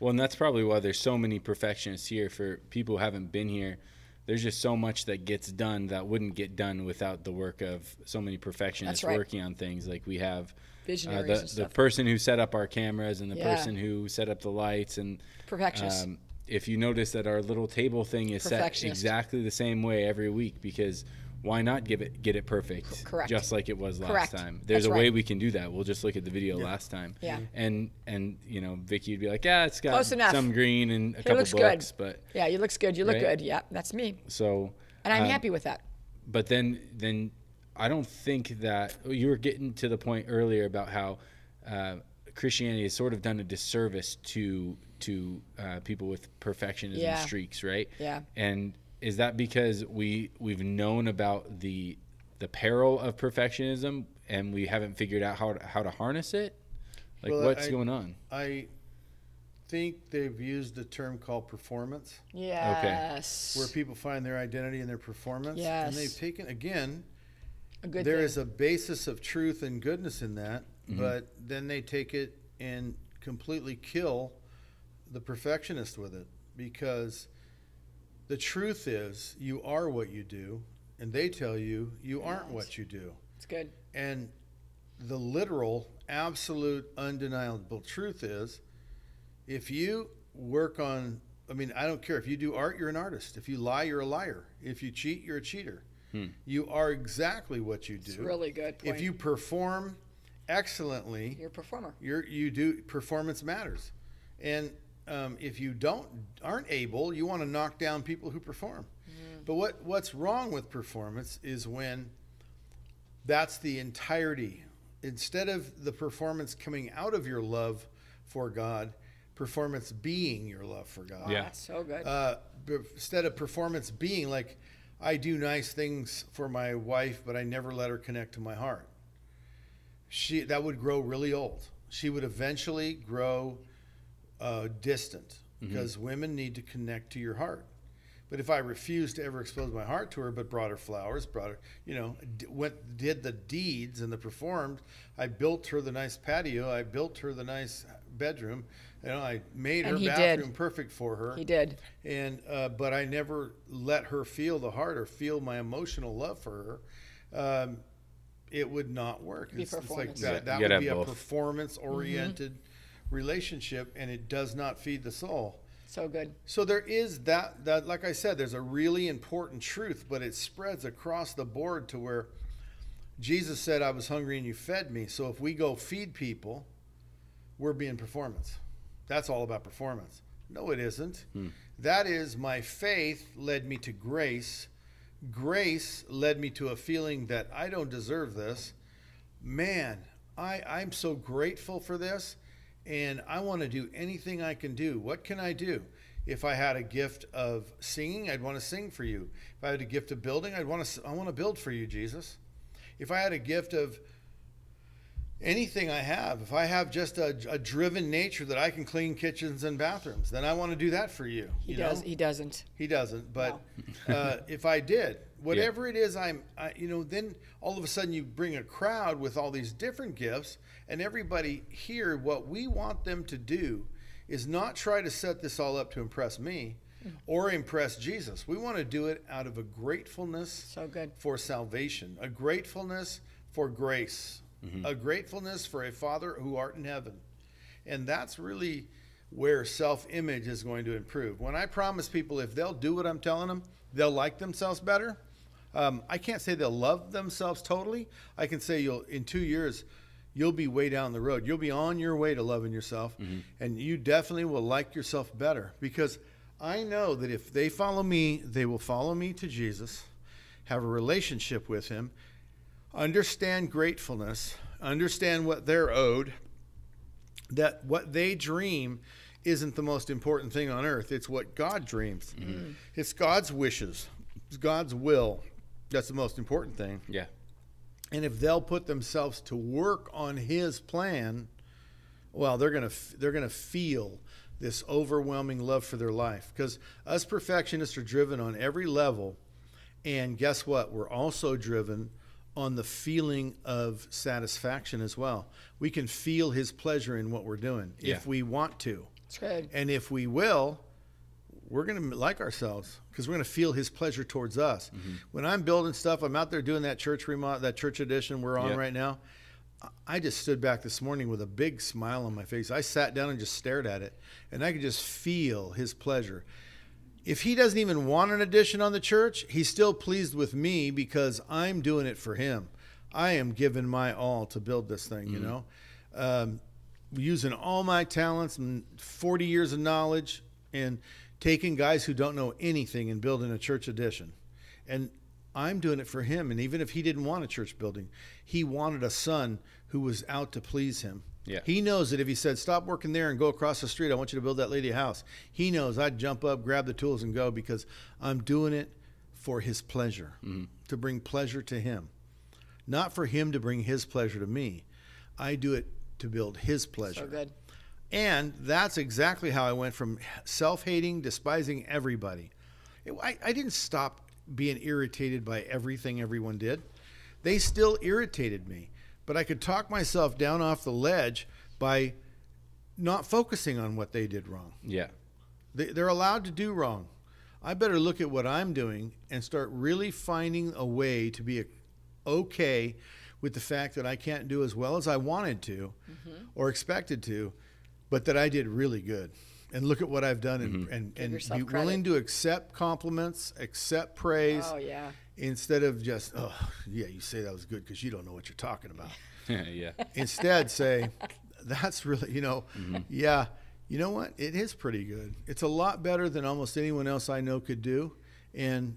Speaker 1: Well, and that's probably why there's so many perfectionists here. For people who haven't been here, there's just so much that gets done that wouldn't get done without the work of so many perfectionists
Speaker 2: right.
Speaker 1: working on things. Like we have uh, the, the person who set up our cameras and the
Speaker 2: Yeah.
Speaker 1: person who set up the lights and
Speaker 2: Perfectionists.
Speaker 1: if you notice that our little table thing is set exactly the same way every week because why not give it get it perfect
Speaker 2: Correct.
Speaker 1: just like it was last
Speaker 2: Correct.
Speaker 1: time there's
Speaker 2: That's
Speaker 1: a way
Speaker 2: right.
Speaker 1: we can do that we'll just look at the video last time
Speaker 2: Yeah.
Speaker 1: and and you know vicki would be like yeah it's got
Speaker 2: Close enough.
Speaker 1: some green and a
Speaker 2: He
Speaker 1: couple
Speaker 2: looks
Speaker 1: books
Speaker 2: good.
Speaker 1: but
Speaker 2: Yeah, you looks good. You look
Speaker 1: Right?
Speaker 2: good. Yeah, that's me,
Speaker 1: so
Speaker 2: and I'm
Speaker 1: um,
Speaker 2: happy with that.
Speaker 1: but then then I don't think that you were getting to the point earlier about how uh, Christianity has sort of done a disservice to to uh, people with perfectionism
Speaker 2: Yeah.
Speaker 1: streaks, right?
Speaker 2: Yeah.
Speaker 1: And is that because we we've known about the the peril of perfectionism and we haven't figured out how to, how to harness it? Like
Speaker 3: Well,
Speaker 1: what's
Speaker 3: I-
Speaker 1: going on?
Speaker 3: I think they've used a term called performance,
Speaker 2: Yes.
Speaker 3: where people find their identity in their performance.
Speaker 2: Yes.
Speaker 3: And they've taken, again,
Speaker 2: a good
Speaker 3: there
Speaker 2: thing.
Speaker 3: is a basis of truth and goodness in that,
Speaker 1: Mm-hmm.
Speaker 3: but then they take it and completely kill the perfectionist with it because the truth is you are what you do, and they tell you you aren't
Speaker 2: Yes.
Speaker 3: what you do.
Speaker 2: it's good.
Speaker 3: And the literal, absolute, undeniable truth is if you work on, I mean, I don't care. If you do art, you're an artist. If you lie, you're a liar. If you cheat, you're a cheater. Hmm. You are exactly what you do.
Speaker 2: It's really good. Point.
Speaker 3: If you perform excellently,
Speaker 2: you're a performer.
Speaker 3: you're, you do performance matters. And um, if you don't aren't able, you want to knock down people who perform. But what what's wrong with performance is when that's the entirety. Instead of the performance coming out of your love for God, performance being your love for God.
Speaker 1: Yeah.
Speaker 2: That's so good.
Speaker 3: Uh, b- instead of performance being like, I do nice things for my wife, but I never let her connect to my heart. She that would grow really old. She would eventually grow uh, distant because women need to connect to your heart. But if I refused to ever expose my heart to her, but brought her flowers, brought her, you know, d- went did the deeds and the performed, I built her the nice patio, I built her the nice bedroom, you know, I made
Speaker 2: And
Speaker 3: her
Speaker 2: he did.
Speaker 3: bathroom perfect for her
Speaker 2: he did.
Speaker 3: and uh, but I never let her feel the heart or feel my emotional love for her. Um, it would not work.
Speaker 2: Be
Speaker 3: It's, it's like
Speaker 2: performance.
Speaker 3: That, that would be a performance-oriented relationship, and it does not feed the soul.
Speaker 2: So good.
Speaker 3: So there is that that like I said, there's a really important truth, but it spreads across the board to where Jesus said, "I was hungry and you fed me." So if we go feed people, we're being performance. That's all about performance. No, it isn't. Hmm. That is my faith led me to grace. Grace led me to a feeling that I don't deserve this. Man, I, I'm so grateful for this, and I want to do anything I can do. What can I do? If I had a gift of singing, I'd want to sing for you. If I had a gift of building, I'd want to. I want to build for you, Jesus. If I had a gift of anything I have, if I have just a, a driven nature that I can clean kitchens and bathrooms, then I want to do that for you.
Speaker 2: He
Speaker 3: you
Speaker 2: does.
Speaker 3: know?
Speaker 2: He doesn't.
Speaker 3: He doesn't, but uh, if I did, whatever
Speaker 1: Yeah.
Speaker 3: it is, I'm, I, you know, then all of a sudden you bring a crowd with all these different gifts, and everybody here, what we want them to do is not try to set this all up to impress me mm. or impress Jesus. We want to do it out of a gratefulness
Speaker 2: So good.
Speaker 3: for salvation, a gratefulness for grace, mm-hmm. a gratefulness for a Father who art in heaven. And that's really where self image is going to improve. When I promise people if they'll do what I'm telling them, they'll like themselves better. Um, I can't say they'll love themselves totally. I can say you'll in two years you'll be way down the road. You'll be on your way to loving yourself, and you definitely will like yourself better because I know that if they follow me, they will follow me to Jesus, have a relationship with Him, understand gratefulness, understand what they're owed, that what they dream isn't the most important thing on earth. It's what God dreams. It's God's wishes, it's God's will. That's the most important thing.
Speaker 1: Yeah.
Speaker 3: And if they'll put themselves to work on His plan, well, they're gonna they're gonna feel this overwhelming love for their life. Because us perfectionists are driven on every level, and guess what? We're also driven on the feeling of satisfaction as well. We can feel His pleasure in what we're doing
Speaker 1: Yeah.
Speaker 3: if we want to.
Speaker 2: That's good.
Speaker 3: And if we will, we're going to like ourselves because we're going to feel His pleasure towards us. When I'm building stuff, I'm out there doing that church remodel, that church edition we're on
Speaker 1: Yep.
Speaker 3: right now. I- just stood back this morning with a big smile on my face. I sat down and just stared at it, and I could just feel His pleasure. if he doesn't even want an addition on the church, he's still pleased with me because I'm doing it for him. I am giving my all to build this thing, you know, um, using all my talents and 40 years of knowledge and taking guys who don't know anything and building a church addition. And I'm doing it for him. And even if he didn't want a church building, he wanted a son who was out to please him.
Speaker 1: Yeah.
Speaker 3: He knows that if he said, stop working there and go across the street, I want you to build that lady a house. He knows I'd jump up, grab the tools, and go because I'm doing it for his pleasure, mm-hmm. to bring pleasure to him. Not for him to bring his pleasure to me. I do it to build his pleasure.
Speaker 2: So good.
Speaker 3: And that's exactly how I went from self hating, despising everybody. It- I, I didn't stop being irritated by everything everyone did. They still irritated me, but I could talk myself down off the ledge by not focusing on what they did wrong.
Speaker 1: Yeah.
Speaker 3: They, they're allowed to do wrong. I better look at what I'm doing and start really finding a way to be okay with the fact that I can't do as well as I wanted to mm-hmm. or expected to, but that I did really good. And look at what I've done and, and, and be
Speaker 2: credit.
Speaker 3: willing to accept compliments, accept praise
Speaker 2: Oh yeah.
Speaker 3: instead of just, oh, yeah, you say that was good because you don't know what you're talking about
Speaker 1: yeah.
Speaker 3: instead say that's really you know yeah you know what it is pretty good it's a lot better than almost anyone else i know could do and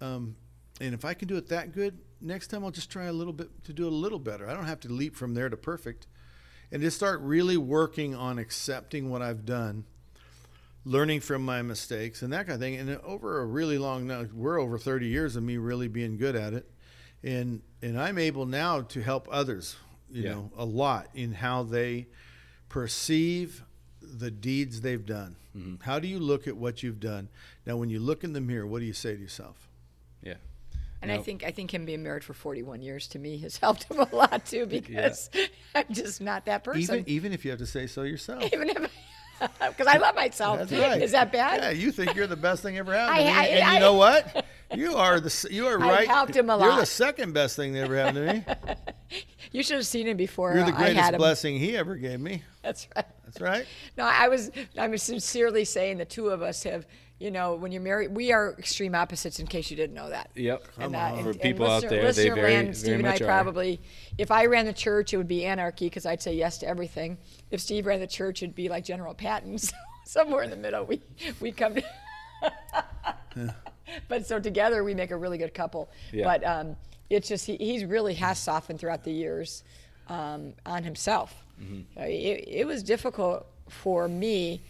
Speaker 3: um, and if i can do it that good next time i'll just try a little bit to do it a little better i don't have to leap from there to perfect and just start really working on accepting what i've done learning from my mistakes and that kind of thing. And over a really long now we're over 30 years of me really being good at it. And and i'm able now to help others you
Speaker 1: Yeah.
Speaker 3: know a lot in how they perceive the deeds they've done. Mm-hmm. How do you look at what you've done? Now when you look in the mirror what do you say to yourself.
Speaker 2: And I think I think him being married for 41 years to me has helped him a lot too because I'm just not that person.
Speaker 3: even even if you have to say so yourself
Speaker 2: Even if because I love myself.
Speaker 3: That's right.
Speaker 2: Is that bad?
Speaker 3: Yeah, you think you're the best thing ever happened
Speaker 2: I-
Speaker 3: to me,
Speaker 2: I-
Speaker 3: and
Speaker 2: I-
Speaker 3: you know what? You are the you are right.
Speaker 2: helped him a lot.
Speaker 3: You're the second best thing that ever happened to me.
Speaker 2: You should have seen him before
Speaker 3: You're the greatest blessing he ever gave me.
Speaker 2: That's right.
Speaker 3: That's right.
Speaker 2: No, I was. I'm sincerely saying the two of us have. You know, when you're married, we are extreme opposites. In case you didn't know that.
Speaker 1: Yep.
Speaker 2: And,
Speaker 3: on.
Speaker 1: For people out
Speaker 2: listener,
Speaker 1: there, they very-
Speaker 2: land,
Speaker 1: very
Speaker 2: Steve and I
Speaker 1: are.
Speaker 2: probably, if I ran the church, it would be anarchy because I'd say yes to everything. If Steve ran the church, it'd be like General Patton. So somewhere in the middle, we we come to. But so together, we make a really good couple.
Speaker 1: Yeah.
Speaker 2: But um, it's just he he's really has softened throughout the years um, on himself.
Speaker 1: Mm-hmm.
Speaker 2: Uh, It, it was difficult for me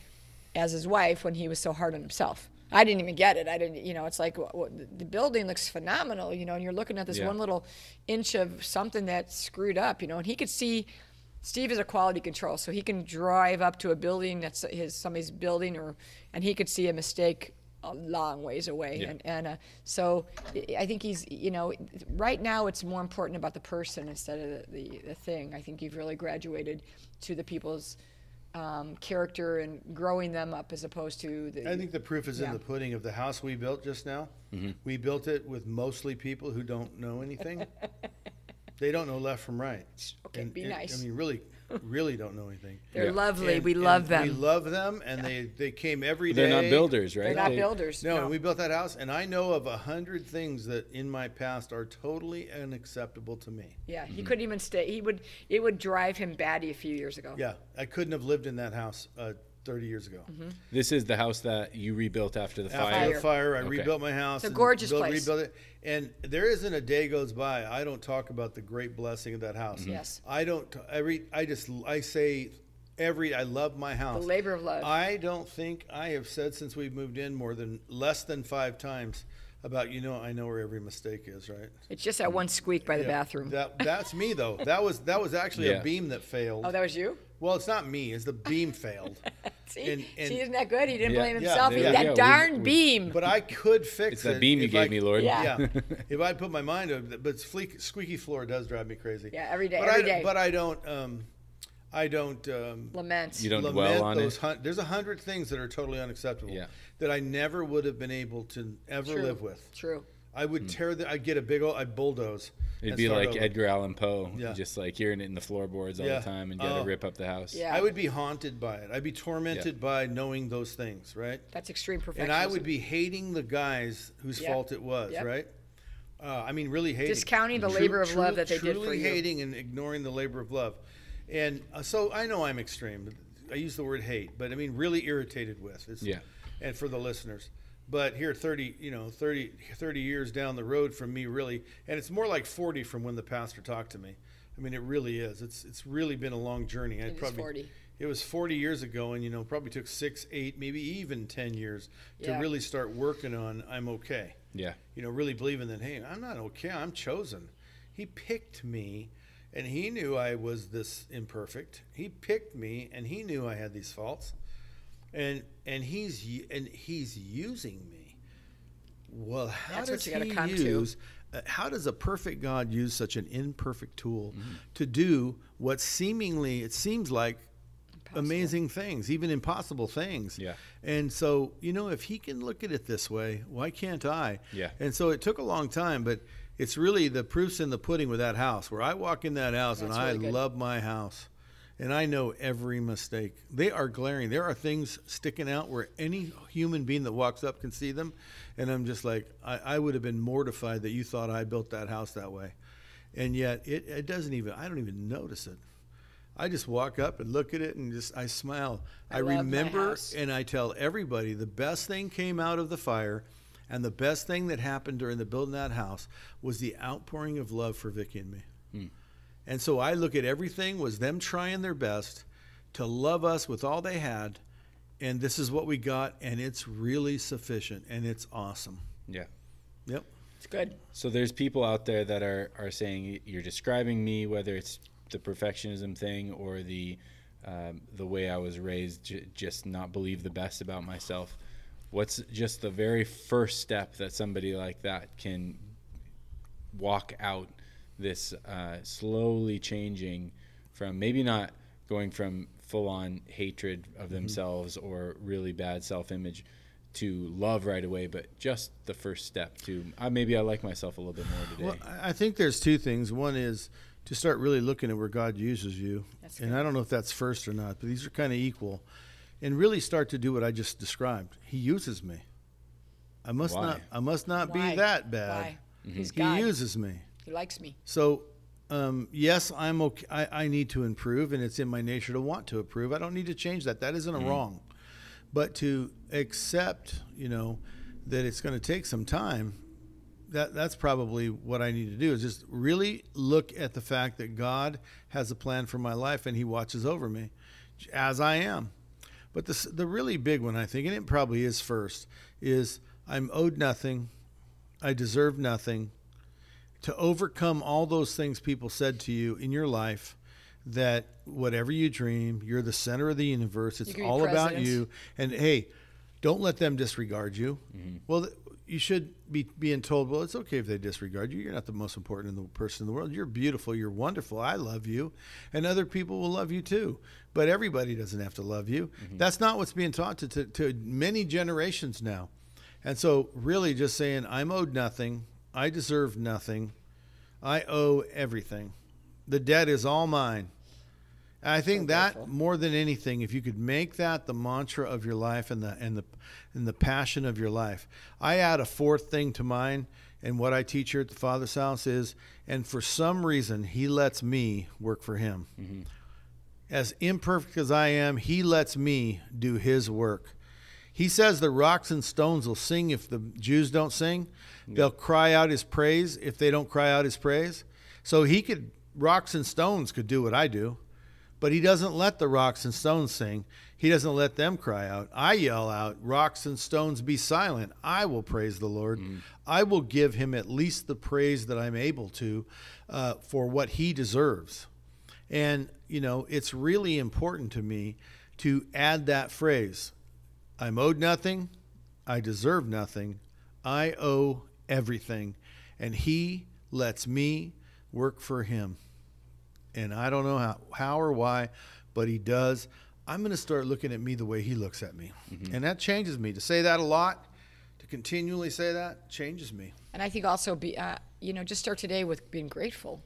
Speaker 2: as his wife when he was so hard on himself. I didn't even get it. I didn't, you know, it's like wh- the building looks phenomenal, you know, and you're looking at this
Speaker 1: Yeah.
Speaker 2: one little inch of something that's screwed up, you know, and he could see. Steve is a quality control, so he can drive up to a building that's his somebody's building, or and he could see a mistake a long ways away.
Speaker 1: Yeah.
Speaker 2: And, and uh, so I- I think he's, you know, right now it's more important about the person instead of the, the, the thing. I think you've really graduated to the people's um, character and growing them up as opposed to the.
Speaker 3: I think the proof is in
Speaker 2: Yeah.
Speaker 3: the pudding of the house we built just now.
Speaker 1: Mm-hmm.
Speaker 3: We built it with mostly people who don't know anything. they don't know left from right.
Speaker 2: Okay, be nice.
Speaker 3: I mean, really, really don't know anything.
Speaker 2: They're
Speaker 1: Yeah.
Speaker 2: lovely.
Speaker 3: And-
Speaker 2: we
Speaker 3: and
Speaker 2: love them.
Speaker 3: We love them, and they they came every day.
Speaker 1: They're not builders, right?
Speaker 2: They're not
Speaker 1: They-
Speaker 2: builders.
Speaker 3: No,
Speaker 2: No,
Speaker 3: and we built that house, and I know of a hundred things that in my past are totally unacceptable to me.
Speaker 2: Yeah, he couldn't even stay. He would. It would drive him batty a few years ago.
Speaker 3: Yeah, I couldn't have lived in that house uh, 30 years ago. Mm-hmm.
Speaker 1: This is the house that you rebuilt after the
Speaker 3: After
Speaker 1: fire.
Speaker 3: the fire, I
Speaker 1: Okay.
Speaker 3: rebuilt my house.
Speaker 2: It's a
Speaker 3: and
Speaker 2: gorgeous
Speaker 3: built-
Speaker 2: place.
Speaker 3: Rebuilt it, and there isn't a day goes by I don't talk about the great blessing of that house. Mm-hmm.
Speaker 2: Yes.
Speaker 3: I don't. t- Every I just I say every I love my house.
Speaker 2: The labor of love.
Speaker 3: I don't think I have said since we've moved in more than less than five times about you know I know where every mistake is right.
Speaker 2: it's just that one squeak by the
Speaker 3: Yeah,
Speaker 2: bathroom.
Speaker 3: That that's me though. That was that was actually
Speaker 1: Yeah.
Speaker 3: a beam that failed.
Speaker 2: oh, that was you.
Speaker 3: Well, it's not me. It's the beam failed.
Speaker 2: See,
Speaker 3: And- and-
Speaker 2: see, isn't that good? He didn't
Speaker 1: Yeah,
Speaker 2: blame
Speaker 3: yeah,
Speaker 2: himself.
Speaker 3: there
Speaker 2: He- that
Speaker 1: go. We-
Speaker 2: darn
Speaker 1: we-
Speaker 2: beam.
Speaker 3: But I could fix it.
Speaker 1: It's
Speaker 3: it.
Speaker 1: that beam you
Speaker 3: if
Speaker 1: gave
Speaker 3: I-
Speaker 1: me, Lord.
Speaker 2: Yeah.
Speaker 3: Yeah. if I put my mind to it, but squeaky, squeaky floor does drive me crazy.
Speaker 2: Yeah, every day,
Speaker 3: But
Speaker 2: every
Speaker 3: I,
Speaker 2: day.
Speaker 3: But I don't. Um, I don't. Um,
Speaker 2: Lament.
Speaker 1: You don't
Speaker 3: lament
Speaker 1: dwell on
Speaker 3: those
Speaker 1: it.
Speaker 3: hun- there's a hundred things that are totally unacceptable
Speaker 1: Yeah.
Speaker 3: that I never would have been able to ever
Speaker 2: True.
Speaker 3: live with.
Speaker 2: True.
Speaker 3: I would tear the. I'd get a big old. I'd bulldoze.
Speaker 1: It'd
Speaker 3: and
Speaker 1: be
Speaker 3: start
Speaker 1: like
Speaker 3: over.
Speaker 1: Edgar Allan Poe,
Speaker 3: Yeah.
Speaker 1: just like hearing it in the floorboards all
Speaker 3: Yeah.
Speaker 1: the time, and you got
Speaker 3: Oh.
Speaker 1: to rip up the house.
Speaker 2: Yeah.
Speaker 3: I would be haunted by it. I'd be tormented by knowing those things, right?
Speaker 2: That's extreme perfectionism.
Speaker 3: And I would be hating the guys whose
Speaker 2: Yep.
Speaker 3: fault it was,
Speaker 2: Yep.
Speaker 3: right? Uh, I mean, really hating.
Speaker 2: Discounting the
Speaker 3: Tru-
Speaker 2: labor of
Speaker 3: tru-
Speaker 2: love that they did
Speaker 3: truly
Speaker 2: for you.
Speaker 3: hating and ignoring the labor of love. And uh, so I know I'm extreme. I use the word hate, but I mean really irritated with. It's,
Speaker 1: Yeah.
Speaker 3: And for the listeners. But here 30, you know, 30, 30 years down the road from me really, and it's more like 40 from when the pastor talked to me. I mean, it really is. It's it's really been a long journey. I
Speaker 2: It is 40.
Speaker 3: It was 40 years ago, and you know, probably took six, eight, maybe even 10 years to
Speaker 2: Yeah.
Speaker 3: really start working on I'm okay
Speaker 1: Yeah.
Speaker 3: you know, really believing that, hey, I'm not okay. I'm chosen. He picked me, and he knew I was this imperfect. He picked me, and he knew I had these faults, and and he's and he's using me. Well, how
Speaker 2: That's
Speaker 3: does he use? Uh, how does a perfect God use such an imperfect tool
Speaker 2: Mm-hmm.
Speaker 3: to do what seemingly it seems like
Speaker 2: Impossible.
Speaker 3: amazing things, even impossible things?
Speaker 1: Yeah.
Speaker 3: And so, you know, if he can look at it this way, why can't I?
Speaker 1: Yeah.
Speaker 3: And so it took a long time, but it's really the proof's in the pudding with that house. Where I walk in that house and
Speaker 2: That's
Speaker 3: I
Speaker 2: good.
Speaker 3: love my house, and I know every mistake. They are glaring. There are things sticking out where any human being that walks up can see them, and I'm just like, I, I would have been mortified that you thought I built that house that way, and yet it, it doesn't even. I don't even notice it. I just walk up and look at it and just I smile.
Speaker 2: I
Speaker 3: I, remember and I tell everybody the best thing came out of the fire and the best thing that happened during the building that house was the outpouring of love for Vicki and me.
Speaker 1: Hmm.
Speaker 3: And so I look at everything was them trying their best to love us with all they had and this is what we got and it's really sufficient and it's awesome.
Speaker 1: Yeah.
Speaker 3: Yep.
Speaker 2: It's good.
Speaker 1: So there's people out there that are, are saying you're describing me, whether it's the perfectionism thing or the um, the way I was raised, j- just not believe the best about myself. What's just the very first step that somebody like that can walk out this uh, slowly changing from maybe not going from full on hatred of themselves or really bad self image to love right away, but just the first step to uh, maybe I like myself a little bit more today.
Speaker 3: Well, I- I think there's two things. One is to start really looking at where God uses you.
Speaker 2: That's
Speaker 3: and
Speaker 2: good.
Speaker 3: I don't know if that's first or not, but these are kind of equal. And really start to do what I just described. He uses me. I must
Speaker 1: Why?
Speaker 3: not I must not
Speaker 2: Why?
Speaker 3: be that bad.
Speaker 2: Why? He's
Speaker 3: He
Speaker 2: God.
Speaker 3: uses me.
Speaker 2: He likes me.
Speaker 3: So um, yes, I'm okay. I, I need to improve, and it's in my nature to want to improve. I don't need to change that. That isn't a wrong. But to accept, you know, that it's going to take some time, that that's probably what I need to do is just really look at the fact that God has a plan for my life and He watches over me, as I am. But the the really big one, I think, and it probably is first, is I'm owed nothing, I deserve nothing. To overcome all those things people said to you in your life, that whatever you dream, you're the center of the universe. It's
Speaker 2: You could
Speaker 3: all about you. And hey, don't let them disregard you. Mm-hmm. Well, you should be being told, well, it's okay if they disregard you. You're not the most important in the person in the world. You're beautiful. You're wonderful. I love you, and other people will love you too. But everybody doesn't have to love you. Mm-hmm. That's not what's being taught to, to, to many generations now. And so, really, just saying, I'm owed nothing. I deserve nothing. I owe everything. The debt is all mine. I think that more than anything, if you could make that the mantra of your life and the and the and the passion of your life. I add a fourth thing to mine, and what I teach here at the Father's house is, and for some reason, He lets me work for Him. Mm-hmm. As imperfect as I am, He lets me do His work. He says the rocks and stones will sing if the Jews don't sing. They'll cry out his praise if they don't cry out his praise. So he could, rocks and stones could do what I do, but he doesn't let the rocks and stones sing. He doesn't let them cry out. I yell out, Rocks and stones be silent. I will praise the Lord. I will give him at least the praise that I'm able to uh, for what he deserves. And, you know, it's really important to me to add that phrase I'm owed nothing. I deserve nothing. I owe everything. And he lets me work for him. And I don't know how, how or why, but he does. I'm going to start looking at me the way he looks at me. And that changes me. To say that a lot, to continually say that changes me.
Speaker 2: And I think also be, uh, you know, just start today with being grateful.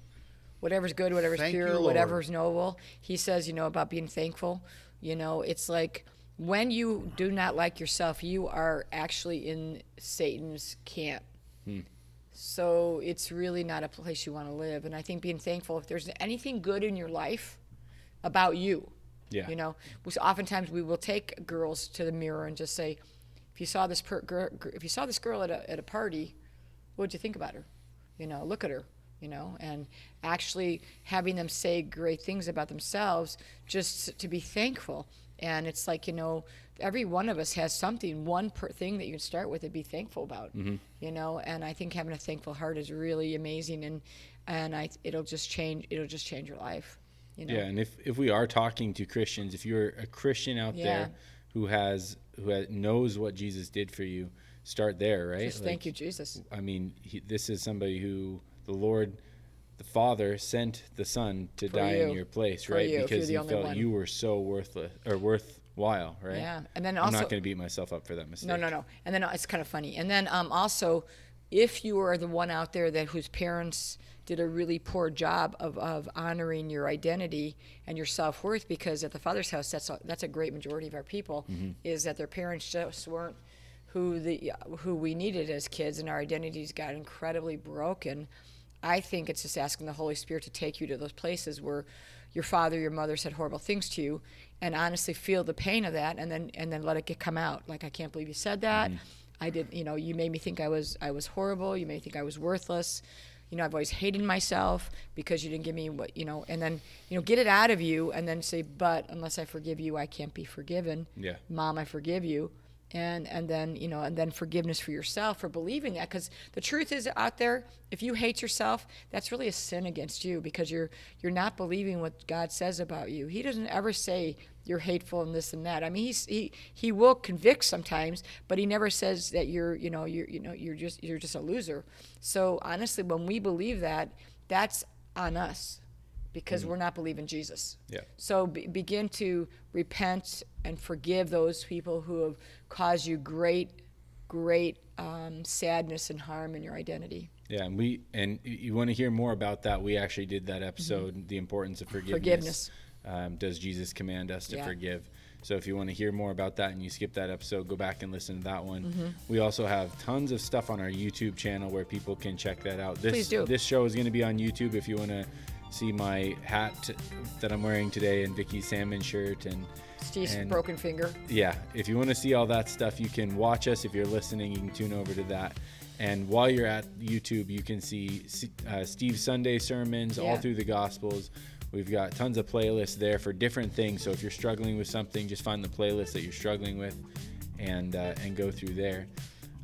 Speaker 2: Whatever's good, whatever's
Speaker 3: Thank
Speaker 2: pure,
Speaker 3: Lord.
Speaker 2: whatever's noble. He says, you know, about being thankful. You know, it's like when you do not like yourself, you are actually in Satan's camp.
Speaker 3: Hmm.
Speaker 2: So it's really not a place you want to live. And I think being thankful, if there's anything good in your life about you,
Speaker 1: Yeah.
Speaker 2: you know, which oftentimes we will take girls to the mirror and just say, if you saw this per- gir- gir- if you saw this girl at a, at a party, what'd you think about her? You know, look at her. You know, and actually having them say great things about themselves, just to be thankful. And it's like you know, every one of us has something, one per thing that you can start with and be thankful about. Mm-hmm. You know, and I think having a thankful heart is really amazing, and and I it'll just change it'll just change your life. You know?
Speaker 1: Yeah, and if if we are talking to Christians, if you're a Christian out
Speaker 2: Yeah.
Speaker 1: there who has who has, knows what Jesus did for you, start there, right?
Speaker 2: Just thank you, Jesus.
Speaker 1: I mean, he, this is somebody who the Lord, the Father, sent the Son to
Speaker 2: For
Speaker 1: die in your place,
Speaker 2: For
Speaker 1: right?
Speaker 2: you,
Speaker 1: because he felt
Speaker 2: one.
Speaker 1: you were so worthless or worthwhile, right?
Speaker 2: Yeah, and then also I'm
Speaker 1: not going to beat myself up for that mistake.
Speaker 2: No, no, no. And then it's kind of funny. And then um, also, if you are the one out there that whose parents did a really poor job of, of honoring your identity and your self worth, because at the Father's house, that's a, that's a great majority of our people, is that their parents just weren't who the who we needed as kids, and our identities got incredibly broken. I think it's just asking the Holy Spirit to take you to those places where your father, your mother said horrible things to you, and honestly feel the pain of that, and then and then let it get come out. Like I can't believe you said that. Mm-hmm. I did. You know, you made me think I was I was horrible. You made me think I was worthless. You know, I've always hated myself because you didn't give me what you know. And then you know, get it out of you, and then say, "But unless I forgive you, I can't be forgiven."
Speaker 1: Yeah.
Speaker 2: Mom, I forgive you. And and then you know, and then forgiveness for yourself for believing that, because the truth is out there. If you hate yourself, that's really a sin against you because you're you're not believing what God says about you. He doesn't ever say you're hateful and this and that. I mean, he's, he he will convict sometimes, but he never says that you're you know you're you know you're just you're just a loser. So honestly, when we believe that, that's on us because mm-hmm. we're not believing Jesus.
Speaker 1: Yeah.
Speaker 2: So be, begin to repent and forgive those people who have caused you great, great um, sadness and harm in your identity.
Speaker 1: Yeah, and we and you want to hear more about that? We actually did that episode, the importance of forgiveness.
Speaker 2: Mm-hmm. Forgiveness.
Speaker 1: Um, does Jesus command us to
Speaker 2: Yeah.
Speaker 1: forgive? So if you want to hear more about that and you skip that episode, go back and listen to that one.
Speaker 2: Mm-hmm.
Speaker 1: We also have tons of stuff on our YouTube channel where people can check that out. This
Speaker 2: Please do.
Speaker 1: this show is going to be on YouTube if you want to see my hat that I'm wearing today and Vicki's salmon shirt and
Speaker 2: Steve's
Speaker 1: And-
Speaker 2: broken finger.
Speaker 1: yeah, if you want to see all that stuff, you can watch us. If you're listening, you can tune over to that. And while you're at YouTube, you can see uh, Steve's Sunday sermons all through the Gospels. We've got tons of playlists there for different things. So if you're struggling with something, just find the playlist that you're struggling with, and uh, and go through there.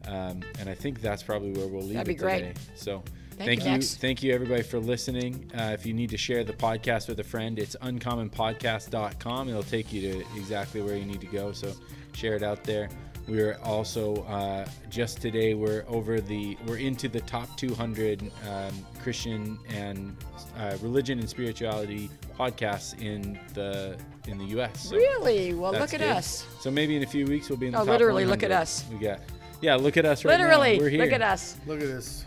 Speaker 1: Um, and I think that's probably where we'll leave
Speaker 2: That'd be
Speaker 1: it
Speaker 2: great.
Speaker 1: today. So
Speaker 2: Thank
Speaker 1: thank
Speaker 2: you,
Speaker 1: you,
Speaker 2: Max.
Speaker 1: thank you everybody for listening. Uh, if you need to share the podcast with a friend, it's uncommonpodcast.com. It'll take you to exactly where you need to go. So share it out there. We're also uh, just today we're over the we're into the top 200 um, Christian and uh, religion and spirituality podcasts in the in the U.S. So
Speaker 2: Really? Well, look at
Speaker 1: good.
Speaker 2: us.
Speaker 1: So maybe in a few weeks we'll be in the
Speaker 2: Oh,
Speaker 1: top
Speaker 2: literally, look at us.
Speaker 1: We got yeah, look at us right now.
Speaker 2: Literally,
Speaker 1: We're here.
Speaker 2: look at us.
Speaker 3: Look at this,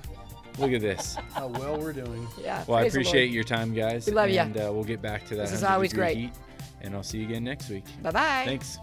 Speaker 1: Look at this.
Speaker 3: how well we're doing.
Speaker 2: Yeah.
Speaker 1: Well, I
Speaker 2: praise the Lord.
Speaker 1: appreciate your time, guys.
Speaker 2: We love you.
Speaker 1: And uh, we'll get back to that.
Speaker 2: This is always great.
Speaker 1: Heat, and I'll see you again next week.
Speaker 2: Bye bye.
Speaker 1: Thanks.